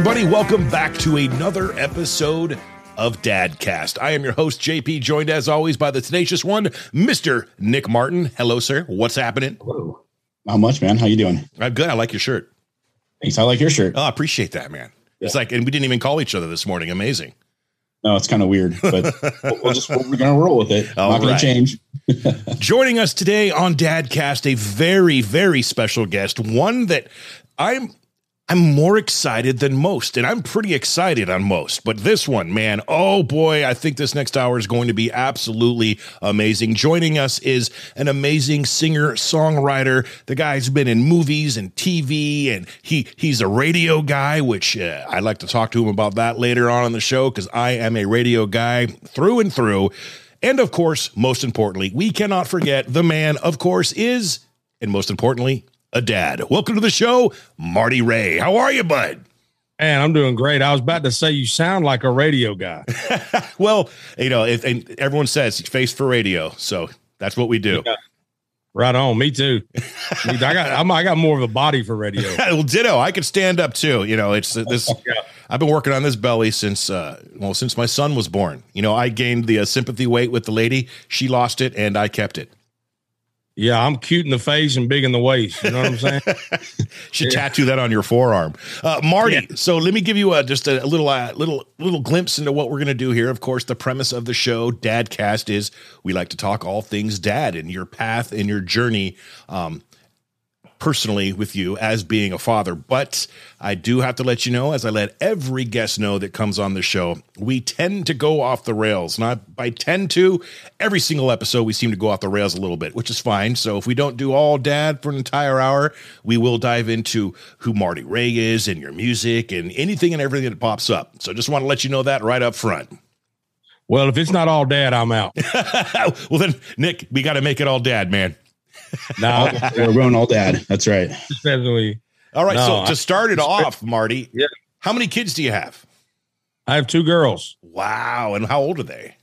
everybody. Welcome back to another episode of Dadcast. I am your host, JP, joined as always by the tenacious one, Mr. Nick Martin. Hello, sir. What's happening? Hello. Not much, man. How you doing? I'm good. I like your shirt. Thanks. I like your shirt. Oh, I appreciate that, man. It's like, and we didn't even call each other this morning. Amazing. No, it's kind of weird, but we'll just we're gonna roll with it. All Not gonna change. Joining us today on Dadcast, a very, very special guest, one that I'm I'm more excited than most, and I'm pretty excited on most. But this one, man, oh boy, I think this next hour is going to be absolutely amazing. Joining us is an amazing singer songwriter. The guy's been in movies and TV, and he he's a radio guy, which uh, I'd like to talk to him about that later on in the show because I am a radio guy through and through. And of course, most importantly, we cannot forget the man, of course, is, and most importantly, a dad. Welcome to the show, Marty Ray. How are you, bud? Man, I'm doing great. I was about to say you sound like a radio guy. Well, you know, if, and everyone says face for radio, so that's what we do. Right on. Me too. I got I'm, I got more of a body for radio. well, ditto. I could stand up too. You know, it's uh, this. Yeah. I've been working on this belly since, uh, well, since my son was born. You know, I gained the uh, sympathy weight with the lady. She lost it, and I kept it. Yeah, I'm cute in the face and big in the waist. You know what I'm saying? Should tattoo that on your forearm, uh, Marty. So let me give you a, just a, little, uh, little, little glimpse into what we're going to do here. Of course, the premise of the show, Dadcast, is we like to talk all things dad and your path and your journey. Um, personally with you as being a father, but I do have to let you know, as I let every guest know that comes on the show, we tend to go off the rails. Not by tend to, every single episode we seem to go off the rails a little bit, which is fine. So if we don't do all dad for an entire hour, we will dive into who Marty Ray is and your music and anything and everything that pops up. So just want to let you know that right up front. Well, if it's not all dad, I'm out. well then, Nick, we got to make it all dad, man. No, We're going all dad. That's right. definitely. All right. No, so I- to start it off, Marty, Yeah. how many kids do you have? I have two girls, Wow. And how old are they?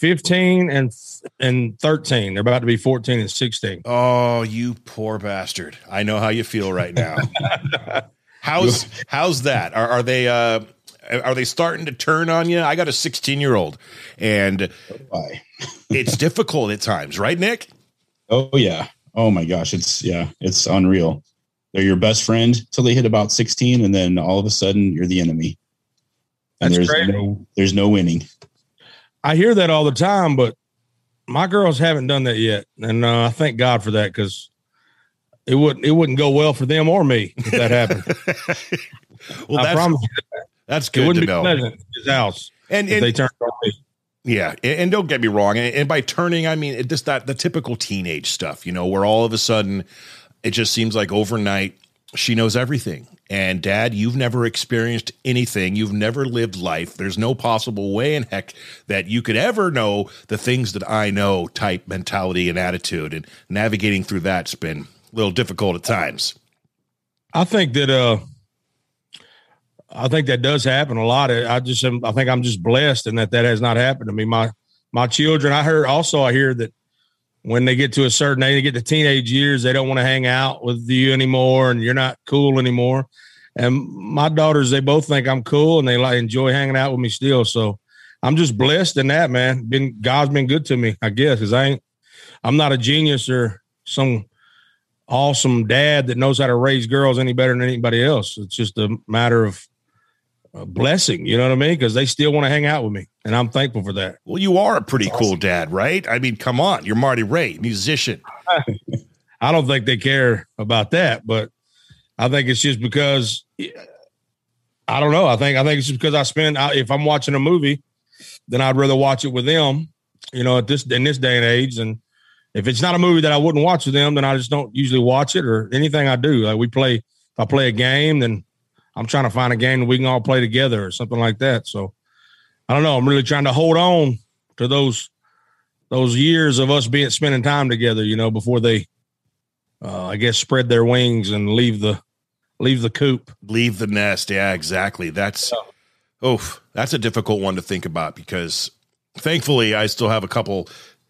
15 and and 13. They're about to be 14 and 16. Oh, you poor bastard. I know how you feel right now. how's how's that? Are are they uh are they starting to turn on you? I got a 16 year old and Bye. it's difficult at times, right, Nick? Oh yeah. Oh my gosh. It's yeah. It's unreal. They're your best friend till they hit about sixteen, and then all of a sudden you're the enemy. And That's there's crazy. no there's no winning. I hear that all the time, but my girls haven't done that yet, and uh, I thank God for that because it wouldn't it wouldn't go well for them or me if that happened. well, I that's promise you, that's good to wouldn't be know. pleasant in his house And, if and they turned on me. Yeah, and, don't get me wrong. And, by turning, I mean just that the typical teenage stuff, you know, where all of a sudden it just seems like overnight she knows everything. And dad, you've never experienced anything. You've never lived life. There's no possible way in heck that you could ever know the things that I know type mentality and attitude. And navigating through that's been a little difficult at times. I think that uh I think that does happen a lot. I just am, I think I'm just blessed and that that has not happened to me. My my children, I heard also I hear that when they get to a certain age, they get to teenage years, they don't want to hang out with you anymore and you're not cool anymore. And my daughters, they both think I'm cool and they like enjoy hanging out with me still. So I'm just blessed in that, man. Been God's been good to me, I guess, because I ain't I'm not a genius or some awesome dad that knows how to raise girls any better than anybody else. It's just a matter of a blessing, you know what I mean? Because they still want to hang out with me, and I'm thankful for that. Well, you are a pretty cool dad, right? I mean, come on. You're Marty Ray, musician. I don't think they care about that, but I think it's just because I don't know. I think I think it's just because I spend I, if I'm watching a movie, then I'd rather watch it with them. You know, at this in this day and age, and if it's not a movie that I wouldn't watch with them, then I just don't usually watch it or anything I do. Like we play, if I play a game, then I'm trying to find a game that we can all play together or something like that. So I don't know. I'm really trying to hold on to those those years of us being spending time together. You know, before they, uh, I guess, spread their wings and leave the leave the coop. Leave the nest. Yeah, exactly. That's oh, that's a difficult one to think about because thankfully I still have a couple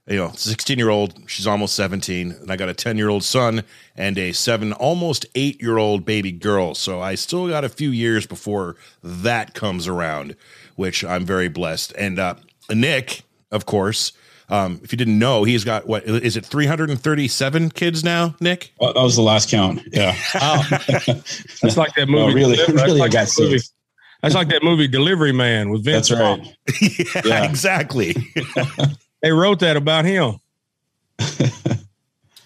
you know, 16 year old, she's almost 17, and I got a 10 year old son and a seven, almost eight year old baby girl. So I still got a few years before that comes around, which I'm very blessed. And uh, Nick, of course, um, if you didn't know, he's got what is it 337 kids now, Nick? Oh, that was the last count. Yeah. Oh. That's like that movie. No, really, Delivery- really, that's, I like got that movie six. that's like that movie Delivery Man with Vince. That's right. yeah, Yeah. exactly. They wrote that about him.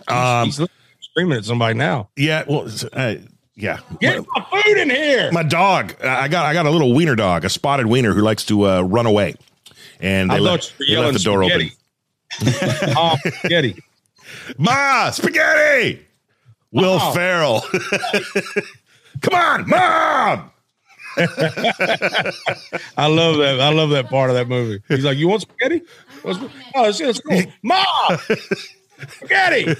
Um, He's screaming at somebody now. yeah, well, uh, yeah. Get my food in here. My dog, I got I got a little wiener dog, a spotted wiener who likes to uh, run away, and they, I left, they left the door open. spaghetti. oh, spaghetti. Ma, spaghetti. Will Oh. Ferrell. Come on, mom. I love that. I love that part of that movie. He's like, "You want spaghetti? Oh, it's, cool. Ma, spaghetti." And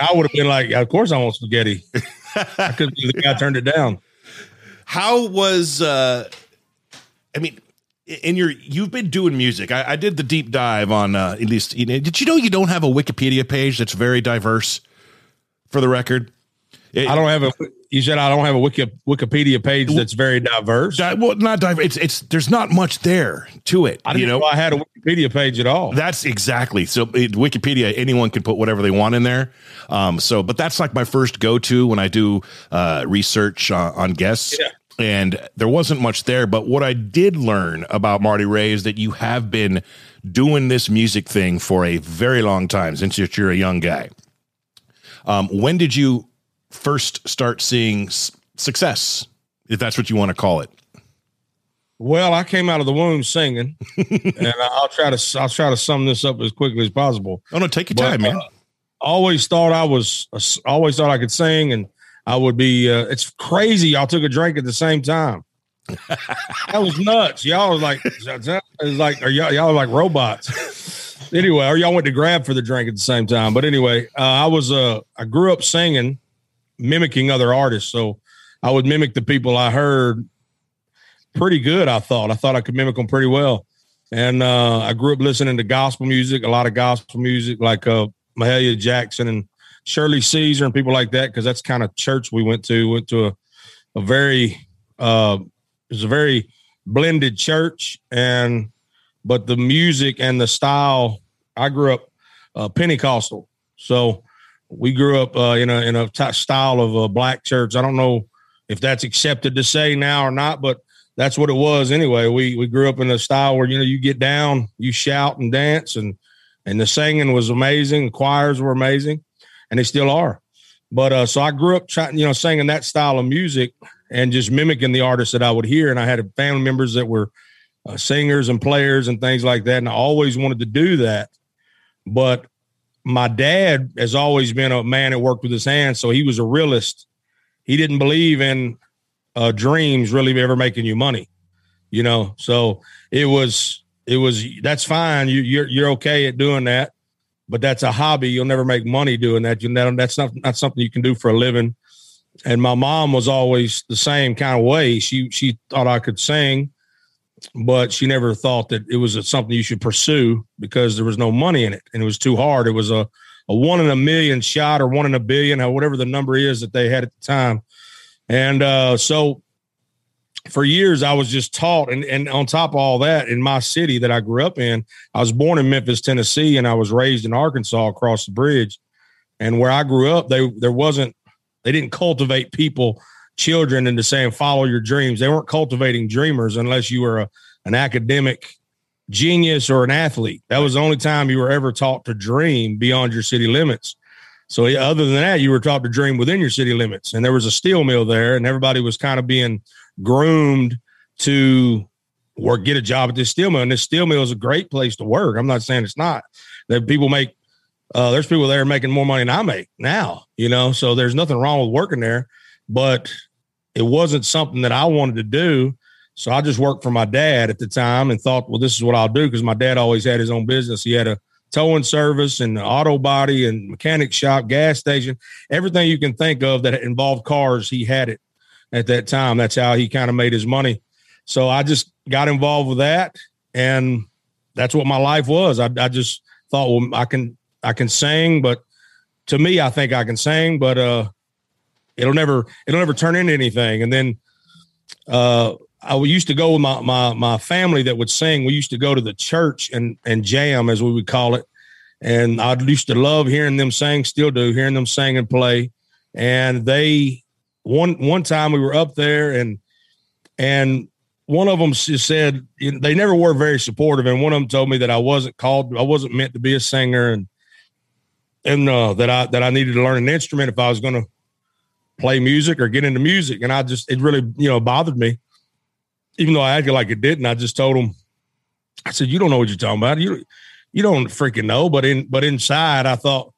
I would have been like, "Of course I want spaghetti." I believe the guy turned it down. How was? uh I mean, in your you've been doing music. I, I did the deep dive on uh, at least. Did you know you don't have a Wikipedia page that's very diverse? For the record, It- I don't have a. You said I don't have a Wiki, Wikipedia page that's very diverse. Di- well, not diverse. It's it's there's not much there to it. I you know, know I had a Wikipedia page at all. That's exactly so. It, Wikipedia, anyone can put whatever they want in there. Um, so, but that's like my first go to when I do uh, research uh, on guests. Yeah. And there wasn't much there, but what I did learn about Marty Ray is that you have been doing this music thing for a very long time since you're a young guy. Um, when did you first start seeing s- success, if that's what you want to call it? Well, I came out of the womb singing, and I'll try to I'll try to sum this up as quickly as possible. Oh no, take your But, time, man. uh, always thought I was always thought I could sing, and I would be. Uh, it's crazy. Y'all took a drink at the same time. that was nuts. Y'all was like, it was like, are y'all y'all like robots? anyway, or y'all went to grab for the drink at the same time. But anyway, uh, I was uh, I grew up singing, mimicking other artists. So I would mimic the people I heard pretty good. I thought I thought I could mimic them pretty well. And uh, I grew up listening to gospel music, a lot of gospel music, like uh, Mahalia Jackson and Shirley Caesar and people like that, because that's kind of church we went to. Went to a, a very, uh, it was a very blended church, and but the music and the style. I grew up uh, Pentecostal, so we grew up uh, in a in a t- style of a black church. I don't know if that's accepted to say now or not, but that's what it was anyway. We we grew up in a style where you know you get down, you shout and dance, and and the singing was amazing. The choirs were amazing, and they still are. But uh, so I grew up trying, you know, singing that style of music and just mimicking the artists that I would hear. And I had family members that were uh, singers and players and things like that, and I always wanted to do that. But my dad has always been a man that worked with his hands, so he was a realist. He didn't believe in uh, dreams really ever making you money, you know. So it was it was that's fine. You you're you're okay at doing that, but that's a hobby. You'll never make money doing that. You know that's not not something you can do for a living. And my mom was always the same kind of way. She she thought I could sing, but she never thought that it was something you should pursue because there was no money in it and it was too hard. It was a a one in a million shot or one in a billion, or whatever the number is that they had at the time. And uh, so for years, I was just taught. And, and on top of all that, in my city that I grew up in, I was born in Memphis, Tennessee, and I was raised in Arkansas across the bridge. And where I grew up, they there wasn't they didn't cultivate people, children, into saying follow your dreams. They weren't cultivating dreamers unless you were a, an academic genius or an athlete. That was the only time you were ever taught to dream beyond your city limits. So other than that, you were taught to dream within your city limits. And there was a steel mill there, and everybody was kind of being groomed to work, get a job at this steel mill. And this steel mill is a great place to work. I'm not saying it's not. That people make uh, there's people there making more money than I make now, you know. So there's nothing wrong with working there, but it wasn't something that I wanted to do. So I just worked for my dad at the time and thought, well, this is what I'll do because my dad always had his own business. He had a towing service and auto body and mechanic shop, gas station, everything you can think of that involved cars. He had it at that time. That's how he kind of made his money. So I just got involved with that, and that's what my life was. I, I just thought, well, I can I can sing, but to me, I think I can sing, but uh, it'll never it'll never turn into anything. And then uh, I used to go with my my my family that would sing. We used to go to the church and and jam, as we would call it. And I used to love hearing them sing, still do, hearing them sing and play. And they one one time we were up there and and one of them said they never were very supportive, and one of them told me that I wasn't called, I wasn't meant to be a singer, and and uh, that I that I needed to learn an instrument if I was going to play music or get into music. And I just it really you know bothered me, even though I acted like it didn't. I just told him, I said, "You don't know what you're talking about. You you don't freaking know." But in but inside, I thought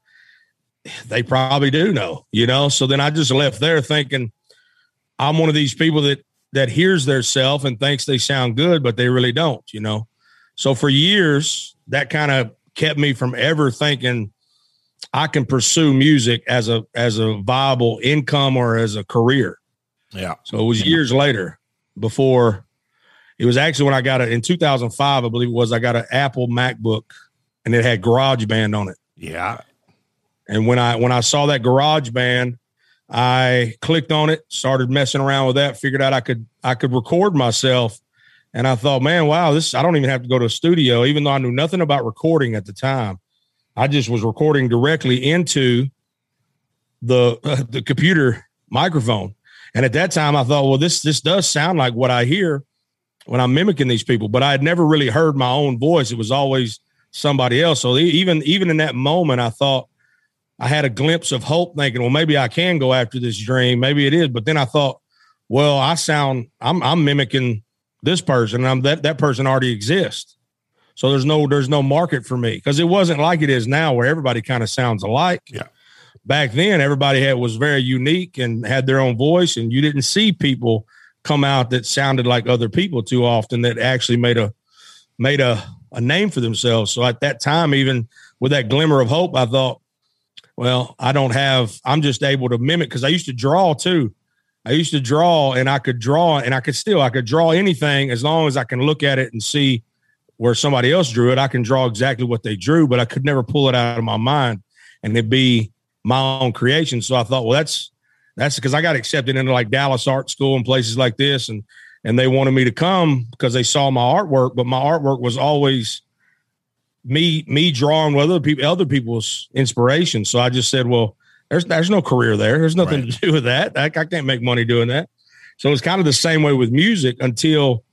they probably do know, you know. So then I just left there thinking I'm one of these people that that hears their self and thinks they sound good, but they really don't, you know. So for years, that kind of kept me from ever thinking I can pursue music as a as a viable income or as a career. Yeah. So it was years later before it was actually when I got it in 2005, I believe it was. I got an Apple MacBook and it had GarageBand on it. Yeah. And when I when I saw that GarageBand, I clicked on it, started messing around with that, figured out I could I could record myself. And I thought, man, wow, this I don't even have to go to a studio, even though I knew nothing about recording at the time. I just was recording directly into the uh, the computer microphone. And at that time I thought, well, this this does sound like what I hear when I'm mimicking these people, but I had never really heard my own voice. It was always somebody else. So even even in that moment, I thought, I had a glimpse of hope thinking, well, maybe I can go after this dream. Maybe it is. But then I thought, well, I sound I'm I'm mimicking this person. I'm that that person already exists. So there's no there's no market for me because it wasn't like it is now where everybody kind of sounds alike. Yeah. Back then, everybody had was very unique and had their own voice, and you didn't see people come out that sounded like other people too often that actually made a made a, a name for themselves. So at that time, even with that glimmer of hope, I thought, well, I don't have, I'm just able to mimic because I used to draw too. I used to draw and I could draw and I could still, I could draw anything as long as I can look at it and see where somebody else drew it. I can draw exactly what they drew, but I could never pull it out of my mind and it'd be my own creation. So I thought, well, that's, that's because I got accepted into like Dallas Art School and places like this. And, and they wanted me to come because they saw my artwork, but my artwork was always me me drawing with other people other people's inspiration. So I just said, well, there's there's no career there. There's nothing right. to do with that. I, I can't make money doing that. So it's kind of the same way with music until,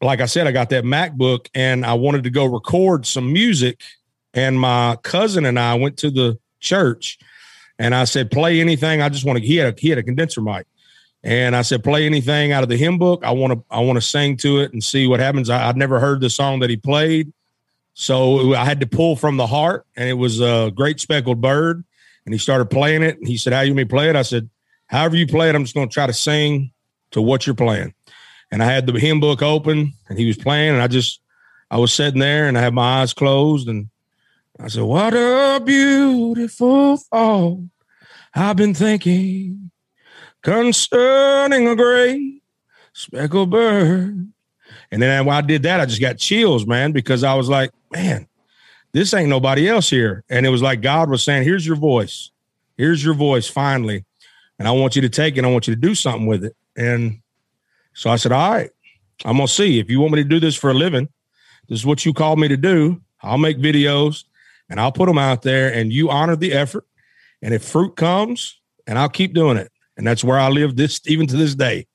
like I said, I got that MacBook and I wanted to go record some music. And my cousin and I went to the church and I said, play anything. I just want to, he had a, he had a condenser mic. And I said, play anything out of the hymn book. I want to, I want to sing to it and see what happens. I, I'd never heard the song that he played. So I had to pull from the heart, and it was a great speckled bird. And he started playing it. And he said, How you may play it? I said, However you play it, I'm just going to try to sing to what you're playing. And I had the hymn book open, and he was playing, and I just, I was sitting there, and I had my eyes closed, and I said, What a beautiful thought I've been thinking concerning a great speckled bird. And then when I did that, I just got chills, man, because I was like, man, this ain't nobody else here. And it was like God was saying, here's your voice. Here's your voice finally. And I want you to take it. I want you to do something with it. And so I said, all right, I'm going to see. If you want me to do this for a living, this is what you called me to do. I'll make videos and I'll put them out there and you honor the effort. And if fruit comes, and I'll keep doing it. And that's where I live this even to this day.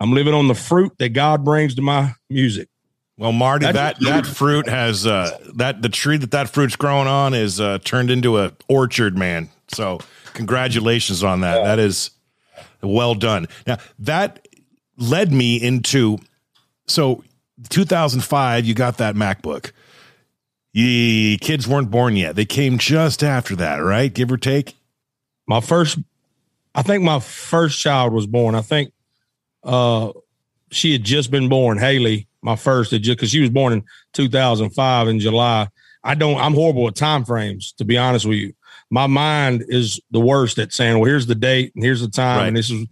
I'm living on the fruit that God brings to my music. Well, Marty, that that fruit has uh, that the tree that that fruit's growing on is uh, turned into a orchard, man. So, congratulations on that. Yeah. That is well done. Now, that led me into so 2005. You got that MacBook. The kids weren't born yet. They came just after that, right? Give or take. My first, I think my first child was born. I think uh, she had just been born, Haley my first because she was born in 2005 in July. I don't. I'm horrible with time frames, to be honest with you. My mind is the worst at saying, "Well, here's the date and here's the time," right. and this is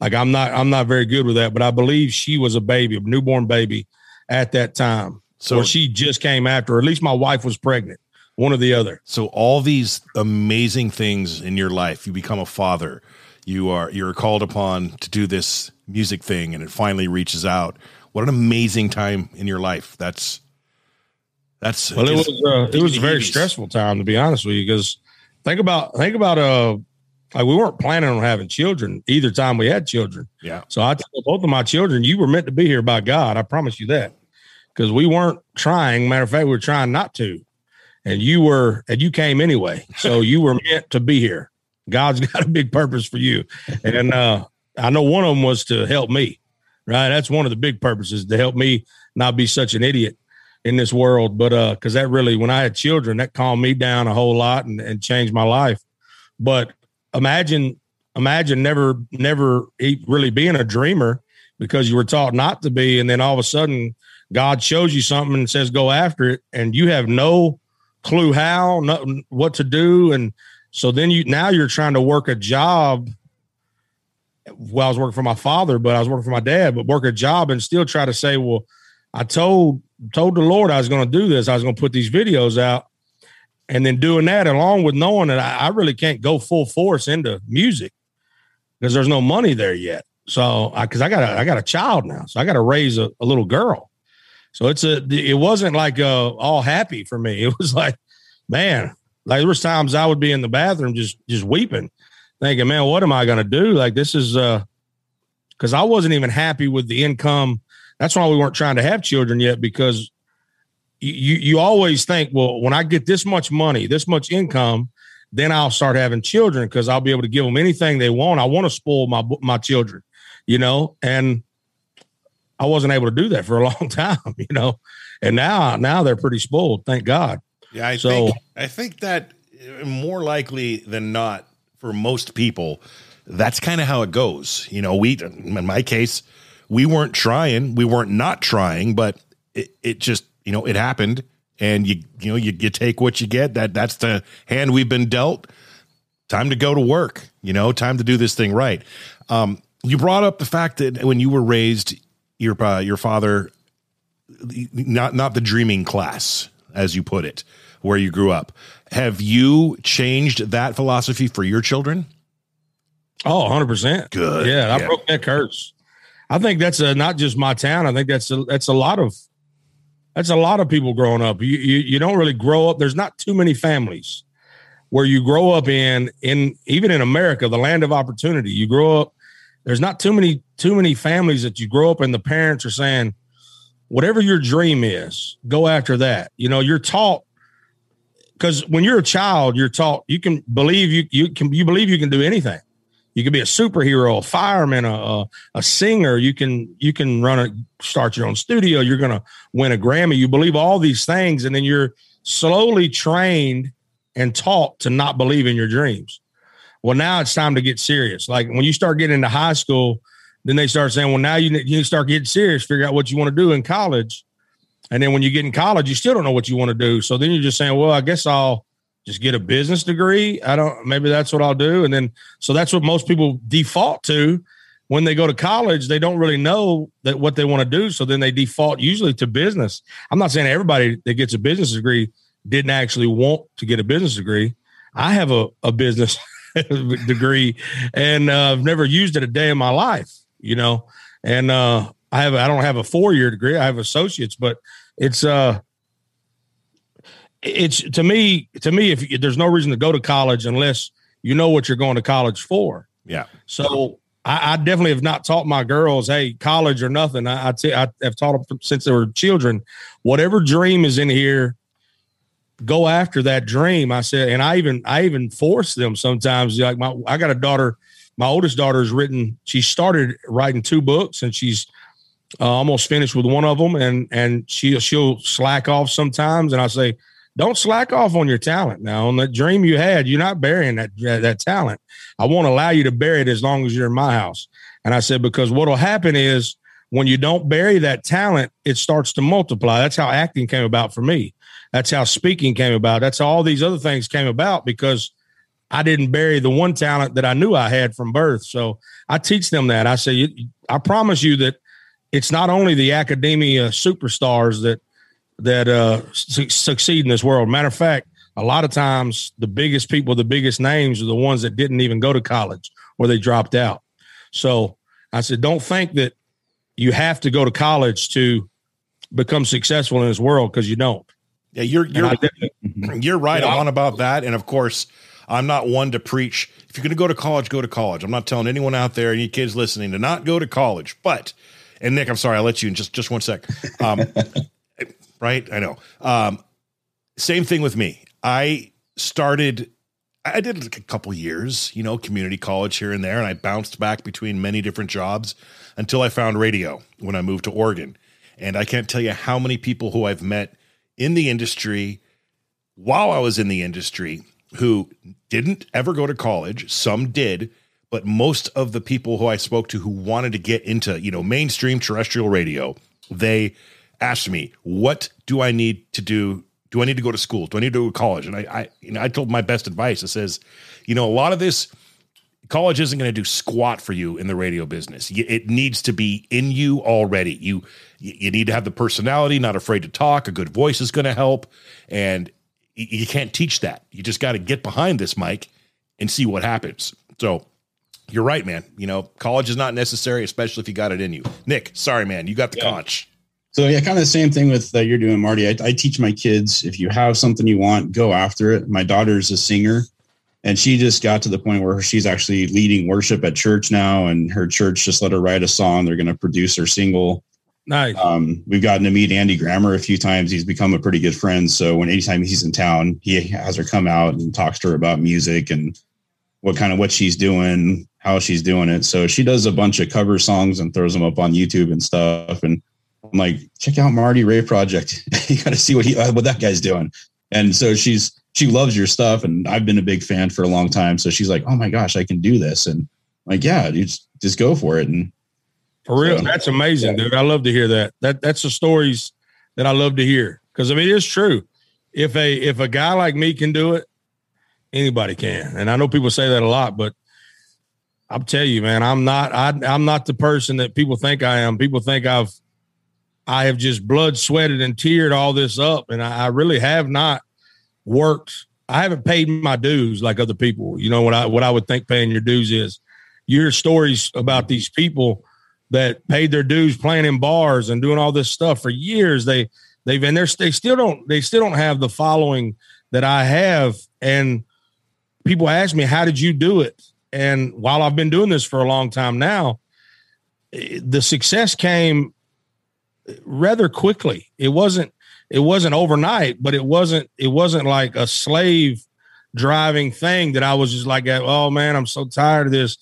like I'm not. I'm not very good with that. But I believe she was a baby, a newborn baby, at that time. So she just came after, or at least my wife was pregnant, one or the other. So all these amazing things in your life, you become a father, you are you're called upon to do this music thing, and it finally reaches out. What an amazing time in your life. That's that's well, it was uh, it was a very stressful time to be honest with you because think about think about uh like we weren't planning on having children either time we had children. Yeah. So I told both of my children, you were meant to be here by God. I promise you that. Because we weren't trying. Matter of fact, we were trying not to. And you were, and you came anyway. So you were meant to be here. God's got a big purpose for you. And uh, I know one of them was to help me, right? That's one of the big purposes to help me not be such an idiot in this world. But uh, because that really, when I had children, that calmed me down a whole lot and, and changed my life. But imagine imagine never never really being a dreamer because you were taught not to be and then all of a sudden god shows you something and says go after it and you have no clue how no, what to do and so then you now you're trying to work a job. Well i was working for my father but i was working for my dad but work a job and still try to say well i told told the lord i was going to do this. I was going to put these videos out and then doing that along with knowing that I, I really can't go full force into music because there's no money there yet. So, because I, I, got a, I got a child now, so I got to raise a, a, little girl. So it's a, it wasn't like uh, all happy for me. It was like, man, like there was times I would be in the bathroom just, just weeping, thinking, man, what am I going to do? Like this is, uh, because I wasn't even happy with the income. That's why we weren't trying to have children yet because you you always think, well, when I get this much money, this much income, then I'll start having children because I'll be able to give them anything they want. I want to spoil my my children, you know, and I wasn't able to do that for a long time, you know, and now now they're pretty spoiled, thank God. Yeah, I so, think I think that uh, more likely than not for most people, that's kind of how it goes. You know, we in my case, we weren't trying, we weren't not trying, but it, it just you know, it happened and you, you know, you, you take what you get. That that's the hand we've been dealt. Time to go to work, you know, time to do this thing right. Um, you brought up the fact that when you were raised, your, uh, your father, not, not the dreaming class, as you put it, where you grew up. Have you changed that philosophy for your children? Oh, 100%. Good. Yeah, I yeah. broke that curse. I think that's a, not just my town. I think that's a, that's a lot of that's a lot of people growing up. You, you you don't really grow up. There's not too many families where you grow up in in even in America, the land of opportunity. You grow up. There's not too many too many families that you grow up and the parents are saying, whatever your dream is, go after that. You know, you're taught because when you're a child, you're taught you can believe you you can you believe you can do anything. You could be a superhero, a fireman, a, a, a singer. You can you can run a start your own studio. You're going to win a Grammy. You believe all these things, and then you're slowly trained and taught to not believe in your dreams. Well, now it's time to get serious. Like when you start getting into high school, then they start saying, "Well, now you you start getting serious. Figure out what you want to do in college." And then when you get in college, you still don't know what you want to do. So then you're just saying, "Well, I guess I'll." Just get a business degree. I don't, maybe that's what I'll do. And then, so that's what most people default to when they go to college. They don't really know that what they want to do. So then they default usually to business. I'm not saying everybody that gets a business degree didn't actually want to get a business degree. I have a, a business degree and uh, I've never used it a day in my life, you know, and uh, I have, I don't have a four year degree. I have associates, but it's, uh, it's to me to me if there's no reason to go to college unless you know what you're going to college for. Yeah. So I, I definitely have not taught my girls hey college or nothing. I, I, t- I have taught them since they were children. Whatever dream is in here go after that dream i said. And i even i even force them sometimes like my i got a daughter my oldest daughter has written she started writing two books and she's uh, almost finished with one of them and and she she'll slack off sometimes. And i say don't slack off on your talent. Now on that dream you had you're not burying that that talent. I won't allow you to bury it as long as you're in my house. And i said because what'll happen is when you don't bury that talent it starts to multiply. That's how acting came about for me. That's how speaking came about. That's how all these other things came about because i didn't bury the one talent that i knew i had from birth. So i teach them that. I say i promise you that it's not only the academia superstars that that uh, su- succeed in this world. Matter of fact, a lot of times the biggest people, the biggest names are the ones that didn't even go to college or they dropped out. So I said, don't think that you have to go to college to become successful in this world because you don't. Yeah, you're you're you're right yeah. on about that. And of course, I'm not one to preach. If you're going to go to college, go to college. I'm not telling anyone out there, any kids listening, to not go to college. But, and Nick, I'm sorry, I'll let you in just just one sec. Um, right? I know. Um, same thing with me. I started. I did like a couple years, you know, community college here and there, and I bounced back between many different jobs until I found radio when I moved to Oregon. And I can't tell you how many people who I've met in the industry while I was in the industry who didn't ever go to college. Some did, but most of the people who I spoke to who wanted to get into, you know, mainstream terrestrial radio, they asked me, "What do I need to do? Do I need to go to school? Do I need to go to college?" And I, I, you know, I told my best advice. It says, you know, a lot of this college isn't going to do squat for you in the radio business. It needs to be in you already. You you need to have the personality, not afraid to talk. A good voice is going to help, and you can't teach that. You just got to get behind this mic and see what happens. So you're right, man. You know, college is not necessary, especially if you got it in you. Nick, sorry, man, you got the yeah. conch. So yeah, kind of the same thing with that you're doing, Marty. I, I teach my kids if you have something you want, go after it. My daughter's a singer, and she just got to the point where she's actually leading worship at church now, and her church just let her write a song. They're going to produce her single Nice. Um, we've gotten to meet Andy Grammer a few times. He's become a pretty good friend. So when anytime he's in town, he has her come out and talks to her about music and what kind of what she's doing, how she's doing it. So she does a bunch of cover songs and throws them up on YouTube and stuff. And I'm like, check out Marty Ray Project. you got to see what he uh, what that guy's doing. And so she's she loves your stuff, and I've been a big fan for a long time. So she's like, oh my gosh, I can do this, and I'm like, yeah, you just just go for it. And for real, so, that's amazing, yeah. dude. I love to hear that. That that's the stories that I love to hear because I mean it's true. If a if a guy like me can do it, anybody can. And I know people say that a lot, but I'll tell you, man, I'm not. I, I'm not the person that people think I am. People think I've I have just blood sweated and teared all this up, and I, I really have not worked. I haven't paid my dues like other people. You know what I what I would think paying your dues is. Your stories about these people that paid their dues playing in bars and doing all this stuff for years. They they've and they're they still don't they still don't have the following that I have. And people ask me, how did you do it? And while I've been doing this for a long time now, eh, the success came rather quickly. It wasn't it wasn't overnight, but it wasn't it wasn't like a slave driving thing that I was just like, oh, oh man, I'm so tired of this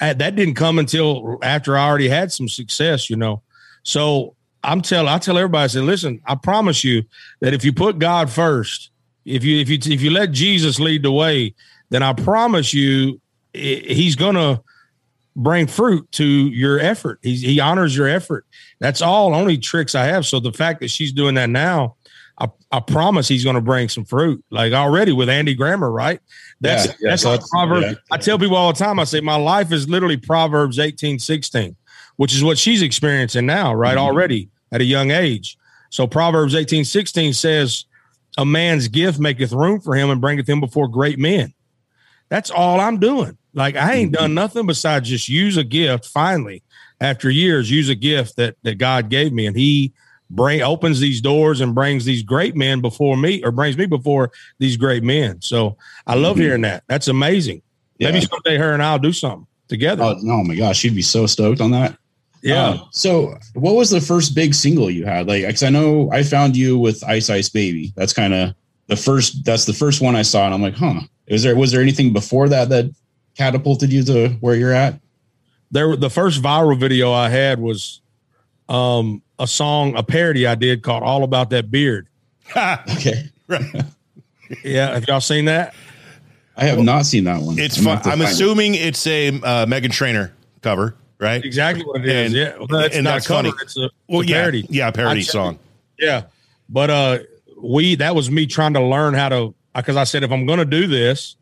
that didn't come until after I already had some success, you know. So I'm tell I tell everybody, I say, listen, I promise you that if you put God first, if you if you if you let Jesus lead the way, then I promise you, He's gonna bring fruit to your effort. He's, he honors your effort. That's all only tricks I have. So the fact that she's doing that now, I, I promise he's going to bring some fruit. Like already with Andy Grammer, right? That's yeah, yeah, that's so like Proverbs. Yeah. I tell people all the time. I say my life is literally Proverbs eighteen sixteen, which is what she's experiencing now, right? Mm-hmm. Already at a young age. So Proverbs eighteen sixteen says, "A man's gift maketh room for him and bringeth him before great men." That's all I'm doing. Like I ain't mm-hmm. done nothing besides just use a gift. Finally, after years, use a gift that that God gave me, and He bring opens these doors and brings these great men before me or brings me before these great men. So I love mm-hmm. hearing that. That's amazing. Yeah. Maybe someday her and I'll do something together. Oh, oh my gosh, she'd be so stoked on that. Yeah. Uh, so what was the first big single you had? Like, cause I know I found you with Ice Ice Baby. That's kind of the first, that's the first one I saw. And I'm like, huh, was there, was there anything before that that catapulted you to where you're at? There, the first viral video I had was um, a song, a parody I did called "All About That Beard." okay, right. yeah, have y'all seen that? I have well, not seen that one. It's fun. I'm assuming it. it's a uh, Meghan Trainor cover, right? Exactly what it is. And, yeah, well, that's and that's cover. funny. It's a, well, a parody. Yeah, yeah, parody song. Yeah, but uh, we that was me trying to learn how to because I said if I'm going to do this,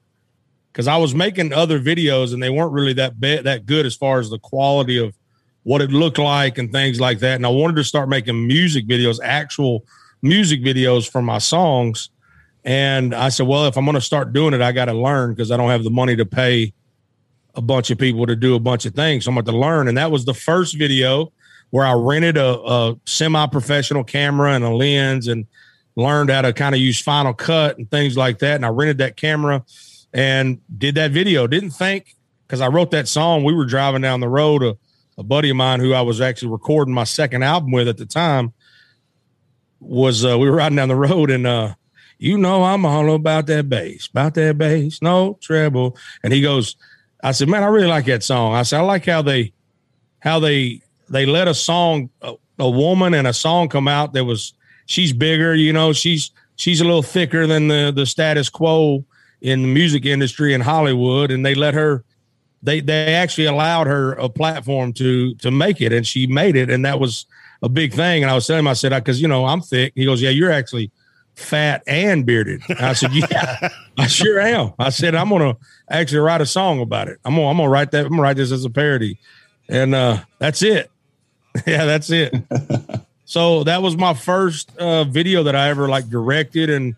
because I was making other videos and they weren't really that bad, that good as far as the quality of what it looked like and things like that. And I wanted to start making music videos, actual music videos for my songs. And I said, well, if I'm going to start doing it, I got to learn because I don't have the money to pay a bunch of people to do a bunch of things. So I'm going to learn. And that was the first video where I rented a, a semi professional camera and a lens and learned how to kind of use Final Cut and things like that. And I rented that camera and did that video. Didn't think because I wrote that song. We were driving down the road. A, a buddy of mine who I was actually recording my second album with at the time was uh, we were riding down the road and uh, you know I'm all about that bass, about that bass, no treble. And he goes, I said, man, I really like that song. I said, I like how they how they they let a song a, a woman and a song come out that was she's bigger, you know, she's she's a little thicker than the the status quo in the music industry in Hollywood, and they let her. They they actually allowed her a platform to to make it, and she made it, and that was a big thing. And I was telling him, I said, I because you know I'm thick. He goes, yeah, you're actually fat and bearded. And I said, yeah, I sure am. I said, I'm gonna actually write a song about it. I'm gonna I'm gonna write that. I'm gonna write this as a parody, and uh, that's it. yeah, that's it. So that was my first uh, video that I ever like directed and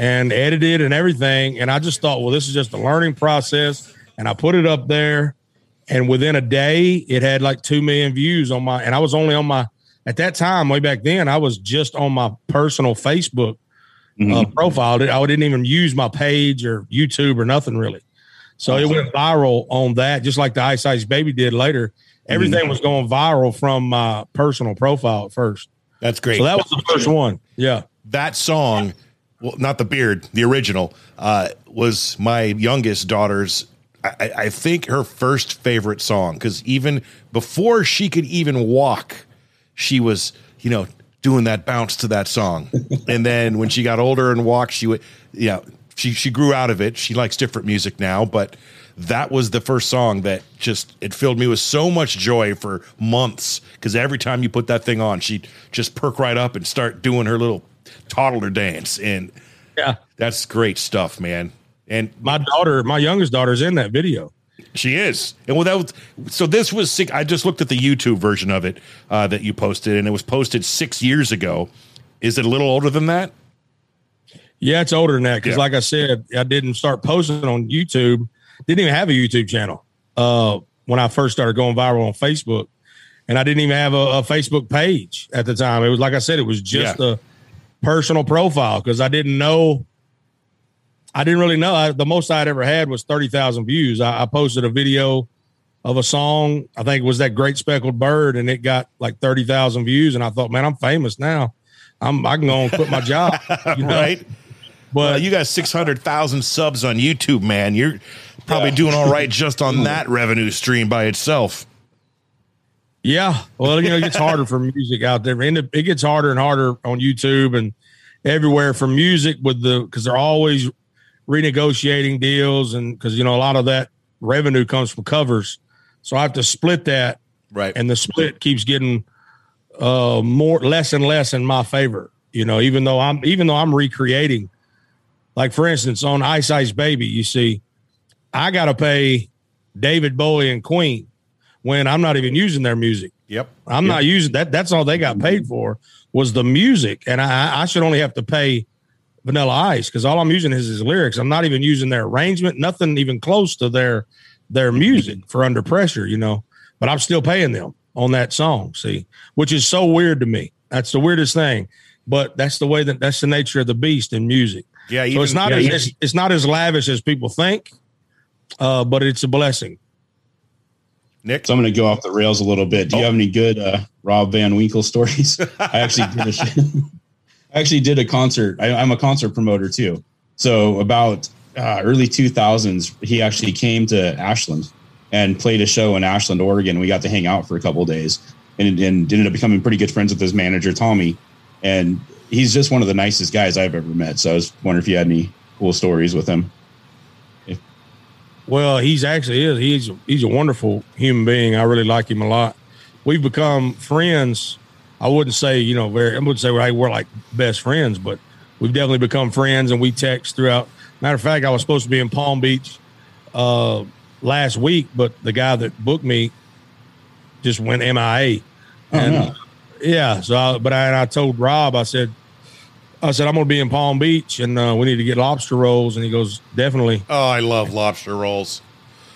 and edited and everything. And I just thought, well, this is just a learning process. And I put it up there, and within a day, it had like two million views on my. And I was only on my at that time, way back then, I was just on my personal Facebook mm-hmm. uh, profile. I didn't even use my page or YouTube or nothing really. So it went viral on that, just like the Ice Ice Baby did later. Everything mm-hmm. was going viral from my personal profile at first. That's great. So that was the first one. Yeah. That song, well, not the beard, the original, uh, was my youngest daughter's. I, I think her first favorite song because even before she could even walk, she was, you know, doing that bounce to that song. and then when she got older and walked, she would, yeah, she she grew out of it. She likes different music now, but that was the first song that just it filled me with so much joy for months because every time you put that thing on she'd just perk right up and start doing her little toddler dance. And yeah. that's great stuff man. And my daughter my youngest daughter's in that video. She is. And well that was so this was six i just looked at the youtube version of it uh, that you posted and it was posted six years ago. Is it a little older than that? Yeah it's older than that because yeah. like i said i didn't start posting on youtube didn't even have a YouTube channel uh, when I first started going viral on Facebook, and I didn't even have a, a Facebook page at the time. It was like I said, it was just yeah. a personal profile because I didn't know. I didn't really know. I, the most I'd ever had was thirty thousand views. I, I posted a video of a song. I think it was that great speckled bird, and it got like thirty thousand views. And I thought, man, I'm famous now. I'm I can go and quit my job, you know? right? But well, you got six hundred thousand subs on YouTube, man. You're probably yeah. doing all right just on that revenue stream by itself. Yeah, well, you know, it gets harder for music out there, and it gets harder and harder on YouTube and everywhere for music with the because they're always renegotiating deals, and because you know a lot of that revenue comes from covers, so I have to split that, right? And the split keeps getting uh more less and less in my favor. You know, even though I'm even though I'm recreating, like for instance, on Ice Ice Baby, you see I got to pay David Bowie and Queen when I'm not even using their music. Yep. I'm yep. not using that. That's all they got paid for was the music. And I, I should only have to pay Vanilla Ice because all I'm using is his lyrics. I'm not even using their arrangement, nothing even close to their their music for under pressure, you know. But I'm still paying them on that song, see, which is so weird to me. That's the weirdest thing. But that's the way that that's the nature of the beast in music. Yeah, even, so it's not yeah, as it's, it's not as lavish as people think uh, but it's a blessing. Nick, so I'm going to go off the rails a little bit. Do you oh. have any good uh, Rob Van Winkle stories? I actually did a, I actually did a concert. I, am a concert promoter too. So about uh, early 2000s, he actually came to Ashland and played a show in Ashland, Oregon. We got to hang out for a couple days and, and ended up becoming pretty good friends with his manager, Tommy. And he's just one of the nicest guys I've ever met. So I was wondering if you had any cool stories with him. Well, he's actually is. He's he's a wonderful human being. I really like him a lot. We've become friends. I wouldn't say you know very. I wouldn't say we're, we're like best friends, but we've definitely become friends, and we text throughout. Matter of fact, I was supposed to be in Palm Beach uh, last week, but the guy that booked me just went MIA. Oh, and no. yeah, so I, but I, I told Rob, I said, I said, I'm going to be in Palm Beach and uh, we need to get lobster rolls. And he goes, definitely. Oh, I love lobster rolls.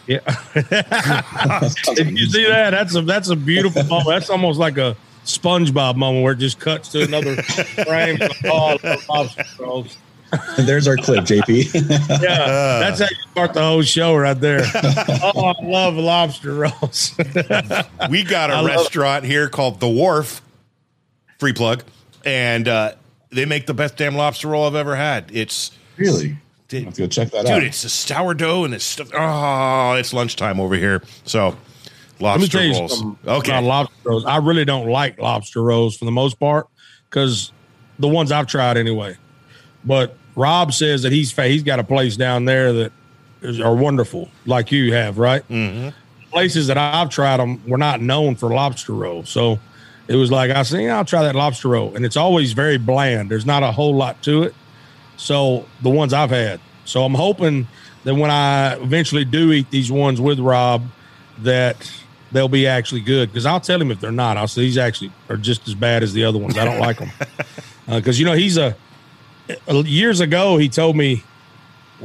Yeah. Did you see that? That's a, that's a beautiful moment. That's almost like a SpongeBob moment where it just cuts to another frame. Oh, lobster rolls. And there's our clip, JP. Yeah, that's how you start the whole show right there. Oh, I love lobster rolls. we got a I love- restaurant here called The Wharf, free plug, and uh, they make the best damn lobster roll I've ever had. It's really? dude, Let's go check that out. dude it's a sourdough and it's stuff. Oh, it's lunchtime over here. So Let me lobster tell you rolls. something Okay, about lobster rolls. I really don't like lobster rolls for the most part because the ones I've tried anyway. But Rob says that he's he's got a place down there that is, are wonderful, like you have, right? Mm-hmm. Places that I've tried them were not known for lobster rolls, so it was like I said, yeah, I'll try that lobster roll, and it's always very bland. There's not a whole lot to it. So the ones I've had, so I'm hoping that when I eventually do eat these ones with Rob, that they'll be actually good. Because I'll tell him if they're not. I'll say these actually are just as bad as the other ones. I don't like them because uh, you know he's a years ago he told me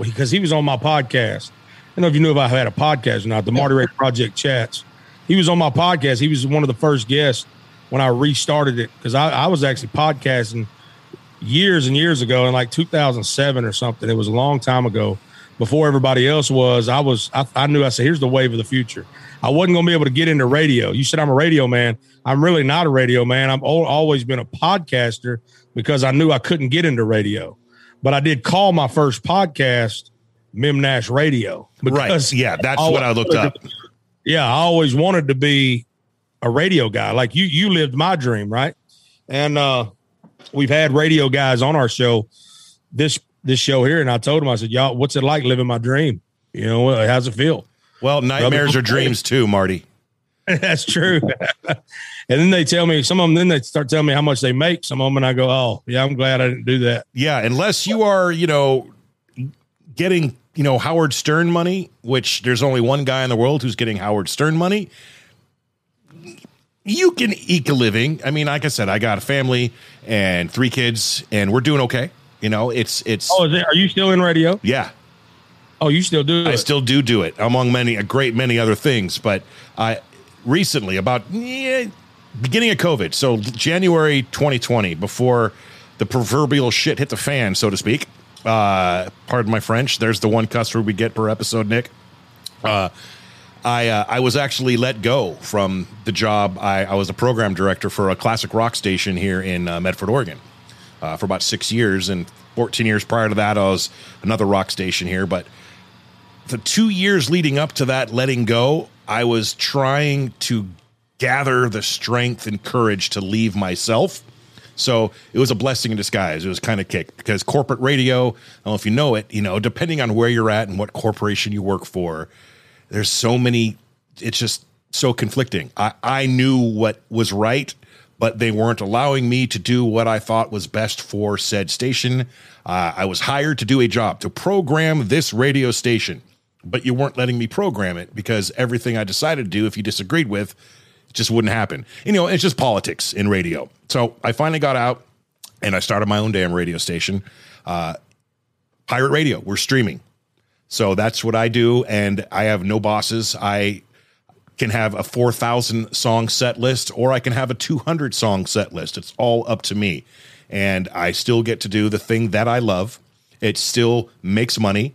because he was on my podcast. I don't know if you knew if I had a podcast or not. The Marty Ray Project chats. He was on my podcast. He was one of the first guests when I restarted it because I, I was actually podcasting years and years ago in like 2007 or something. It was a long time ago before everybody else was. I was, I, I knew, I said, here's the wave of the future. I wasn't going to be able to get into radio. You said I'm a radio man. I'm really not a radio man. I've always been a podcaster because I knew I couldn't get into radio. But I did call my first podcast Mim Nash Radio. right? because Yeah, that's I what I looked up. yeah, I always wanted to be a radio guy. Like you, you lived my dream, right? And uh, we've had radio guys on our show, this this show here, and I told him, I said, "Y'all, what's it like living my dream? You know, how's it feel?" Well, nightmares are dreams too, Marty. That's true. and then they tell me some of them. Then they start telling me how much they make. Some of them, and I go, "Oh, yeah, I'm glad I didn't do that." Yeah, unless you are, you know, getting, you know, Howard Stern money, which there's only one guy in the world who's getting Howard Stern money. You can eke a living. I mean, like I said, I got a family and three kids, and we're doing okay. You know, it's it's Oh, is it, are you still in radio? yeah. Oh, you still do I it? still do do it among many a great many other things. But I recently about beginning of COVID, so January 2020, before the proverbial shit hit the fan, so to speak. Uh, pardon my French. There's the one cuss word we get per episode, Nick. Uh, I uh, I was actually let go from the job. I, I was a program director for a classic rock station here in uh, Medford, Oregon, uh, for about six years, and 14 years prior to that, I was another rock station here. But the two years leading up to that letting go, I was trying to gather the strength and courage to leave myself. So it was a blessing in disguise. It was kind of kicked because corporate radio, I don't know if you know it, you know, depending on where you're at and what corporation you work for, there's so many, it's just so conflicting. I, I knew what was right, but they weren't allowing me to do what I thought was best for said station. Uh, I was hired to do a job to program this radio station, but you weren't letting me program it because everything I decided to do, if you disagreed with, it just wouldn't happen. You know, it's just politics in radio. So I finally got out and I started my own damn radio station. Uh, Pirate Radio, we're streaming. So that's what I do. And I have no bosses. I can have a 4,000 song set list or I can have a 200 song set list. It's all up to me. And I still get to do the thing that I love. It still makes money.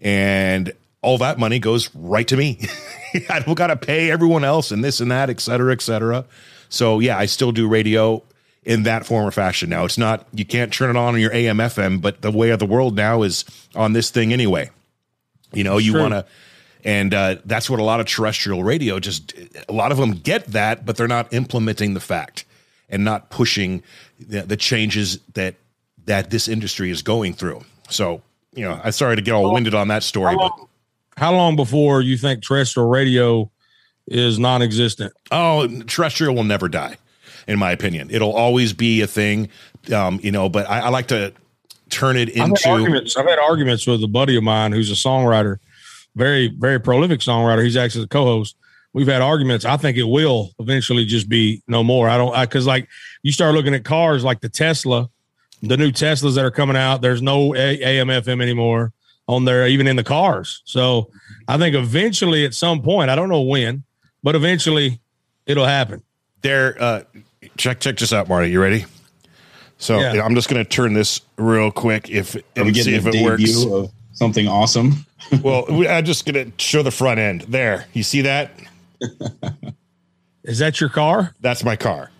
And all that money goes right to me. I don't got to pay everyone else and this and that, et cetera, et cetera. So yeah, I still do radio in that form or fashion. Now it's not, you can't turn it on on your AM FM, but the way of the world now is on this thing anyway. You know, you want to, and uh, that's what a lot of terrestrial radio just, a lot of them get that, but they're not implementing the fact and not pushing the, the changes that that this industry is going through. So, you know, I'm sorry to get all winded on that story, How but how long before you think terrestrial radio is non-existent? oh, terrestrial will never die, in my opinion. It'll always be a thing, um, you know. But I, I like to turn it I've had into arguments. I've had arguments with a buddy of mine who's a songwriter, very very prolific songwriter. He's actually the co-host. We've had arguments. I think it will eventually just be no more. I don't because like you start looking at cars like the Tesla. the new Teslas that are coming out. There's no A- AM FM anymore on there, even in the cars. So I think eventually, at some point, I don't know when, but eventually, it'll happen. There, uh, check check this out, Marty. You ready? So Yeah. I'm just going to turn this real quick if and see if it works. of something awesome? well, I'm just going to show the front end. There, you see that? Is that your car? That's my car.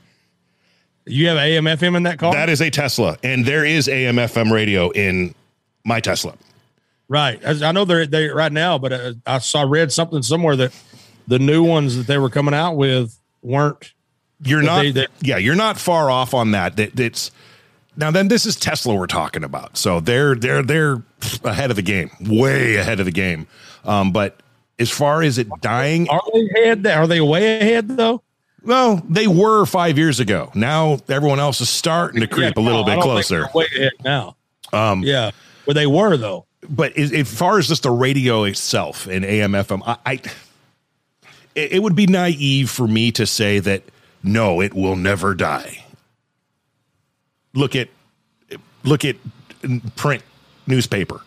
You have AM FM in that car? That is a Tesla, and there is AM FM radio in my Tesla. right. I know they're they right now, but uh, I saw read something somewhere that the new ones that they were coming out with weren't. You're not, they- they- yeah, you're not far off on that. That it's now. Then this is Tesla we're talking about, so they're they're they're ahead of the game, way ahead of the game. Um, but as far as it dying, Are they ahead? Are they way ahead though? well, they were five years ago. Now everyone else is starting to creep Yeah, a little bit closer. they're Way ahead now. Um, Yeah, but they were though. but as, as far as just the radio itself and AM FM, I, I it would be naive for me to say that no, it will never die. Look at look at print newspaper.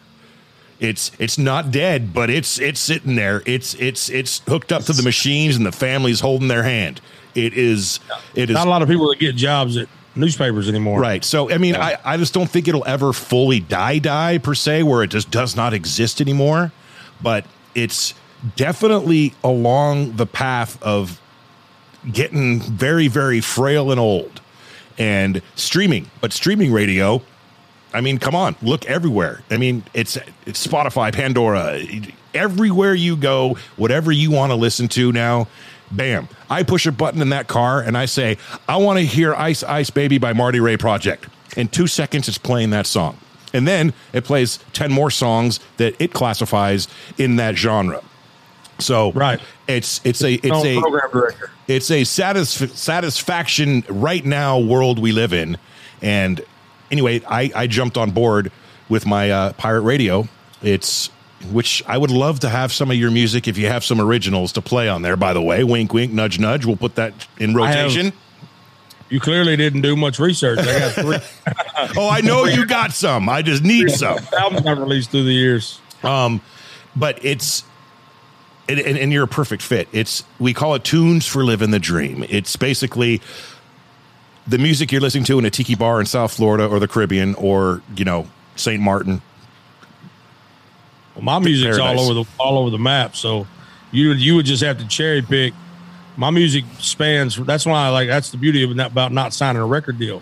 It's it's not dead, but it's it's sitting there. It's it's it's hooked up to the machines, and the family's holding their hand. It is it is Not a lot of people that get jobs at newspapers anymore. Right. So, I mean, I, I just don't think it'll ever fully die, die per se, where it just does not exist anymore. But it's definitely along the path of getting very, very frail and old and streaming. But streaming radio, I mean, come on, look everywhere. I mean, it's, it's Spotify, Pandora, everywhere you go, whatever you want to listen to now. Bam! I push a button in that car and I say, "I want to hear Ice Ice Baby by Marty Ray Project." In two seconds, it's playing that song, and then it plays ten more songs that it classifies in that genre. So, Right. it's it's a it's No a program director. it's a satisf- satisfaction right now world we live in and anyway i i jumped on board with my uh, pirate radio it's which i would love to have some of your music if you have some originals to play on there by the way wink wink nudge nudge we'll put that in have- rotation You clearly didn't do much research. I got three oh i know you got some i just need some albums I've released through the years. Um, but it's and, and, and you're a perfect fit. It's we call it tunes for living the dream. It's basically the music you're listening to in a tiki bar in South Florida or the Caribbean or you know Saint Martin. Well, my music's all over the all over the map. So you you would just have to cherry pick. My music spans. That's why I like. That's the beauty of not, about not signing a record deal,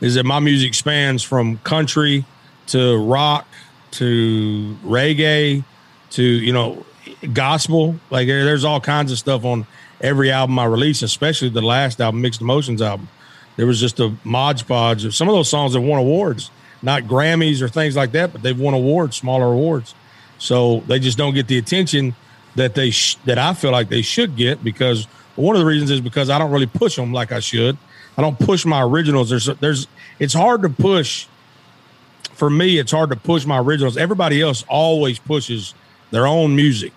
is that my music spans from country to rock to reggae to you know gospel. Like there's all kinds of stuff on every album I release, especially the last album, Mixed Emotions album. There was just a modge podge of some of those songs have won awards, not Grammys or things like that, but they've won awards, smaller awards. So they just don't get the attention that they sh- that I feel like they should get because one of the reasons is because I don't really push them like I should. I don't push my originals. There's there's it's hard to push. For me, it's hard to push my originals. Everybody else always pushes their own music,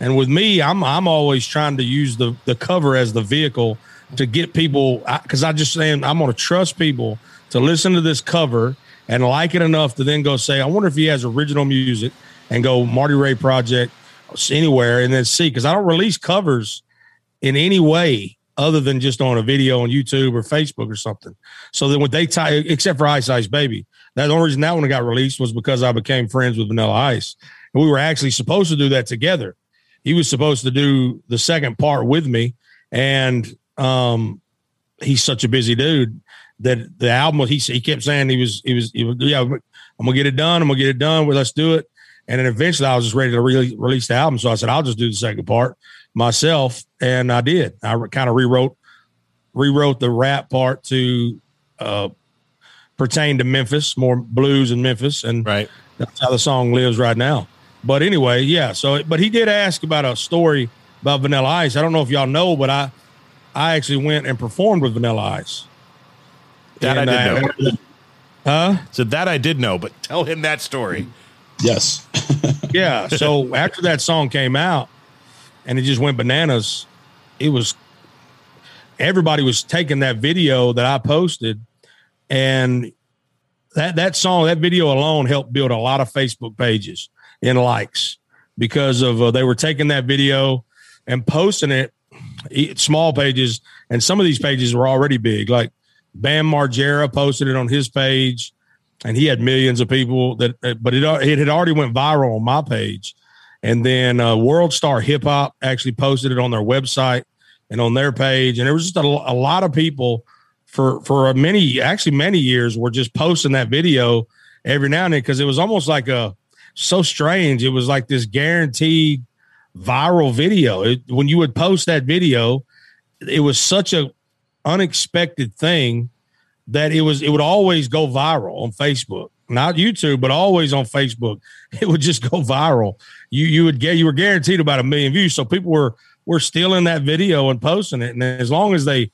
and with me, I'm I'm always trying to use the the cover as the vehicle to get people because I, just saying I'm going to trust people to listen to this cover and like it enough to then go say, I wonder if he has original music and go Marty Ray Project anywhere and then see because I don't release covers in any way other than just on a video on YouTube or Facebook or something. So then when they tie, except for Ice Ice Baby, that the only reason that one got released was because I became friends with Vanilla Ice, and we were actually supposed to do that together. He was supposed to do the second part with me, and um, he's such a busy dude that the album he he kept saying he was he was, he was yeah I'm gonna get it done. I'm gonna get it done. Well let's do it. And then eventually I was just ready to re- release the album. So I said I'll just do the second part myself. And I did. I re- kind of rewrote rewrote the rap part to uh, pertain to Memphis more blues in Memphis. And Right. that's how the song lives right now. But anyway, yeah. So, but he did ask about a story about Vanilla Ice. I don't know if y'all know, but I, I actually went and performed with Vanilla Ice. That And, I did uh, know. Huh? So that I did know, but tell him that story. Yes. Yeah. So after that song came out, and it just went bananas. It was everybody was taking that video that I posted, and that that song, that video alone helped build a lot of Facebook pages in likes because of uh, they were taking that video and posting it small pages and some of these pages were already big like Bam Margera posted it on his page and he had millions of people that but it it had already went viral on my page. And then uh, World Star Hip Hop actually posted it on their website and on their page and there was just a, a lot of people for for many actually many years were just posting that video every now and then because it was almost like a so strange. It was like this guaranteed viral video. It, when you would post that video, it was such a unexpected thing that it was it would always go viral on Facebook. Not YouTube, but always on Facebook. It would just go viral. You you would get you were guaranteed about a million views. So people were were stealing that video and posting it. And as long as they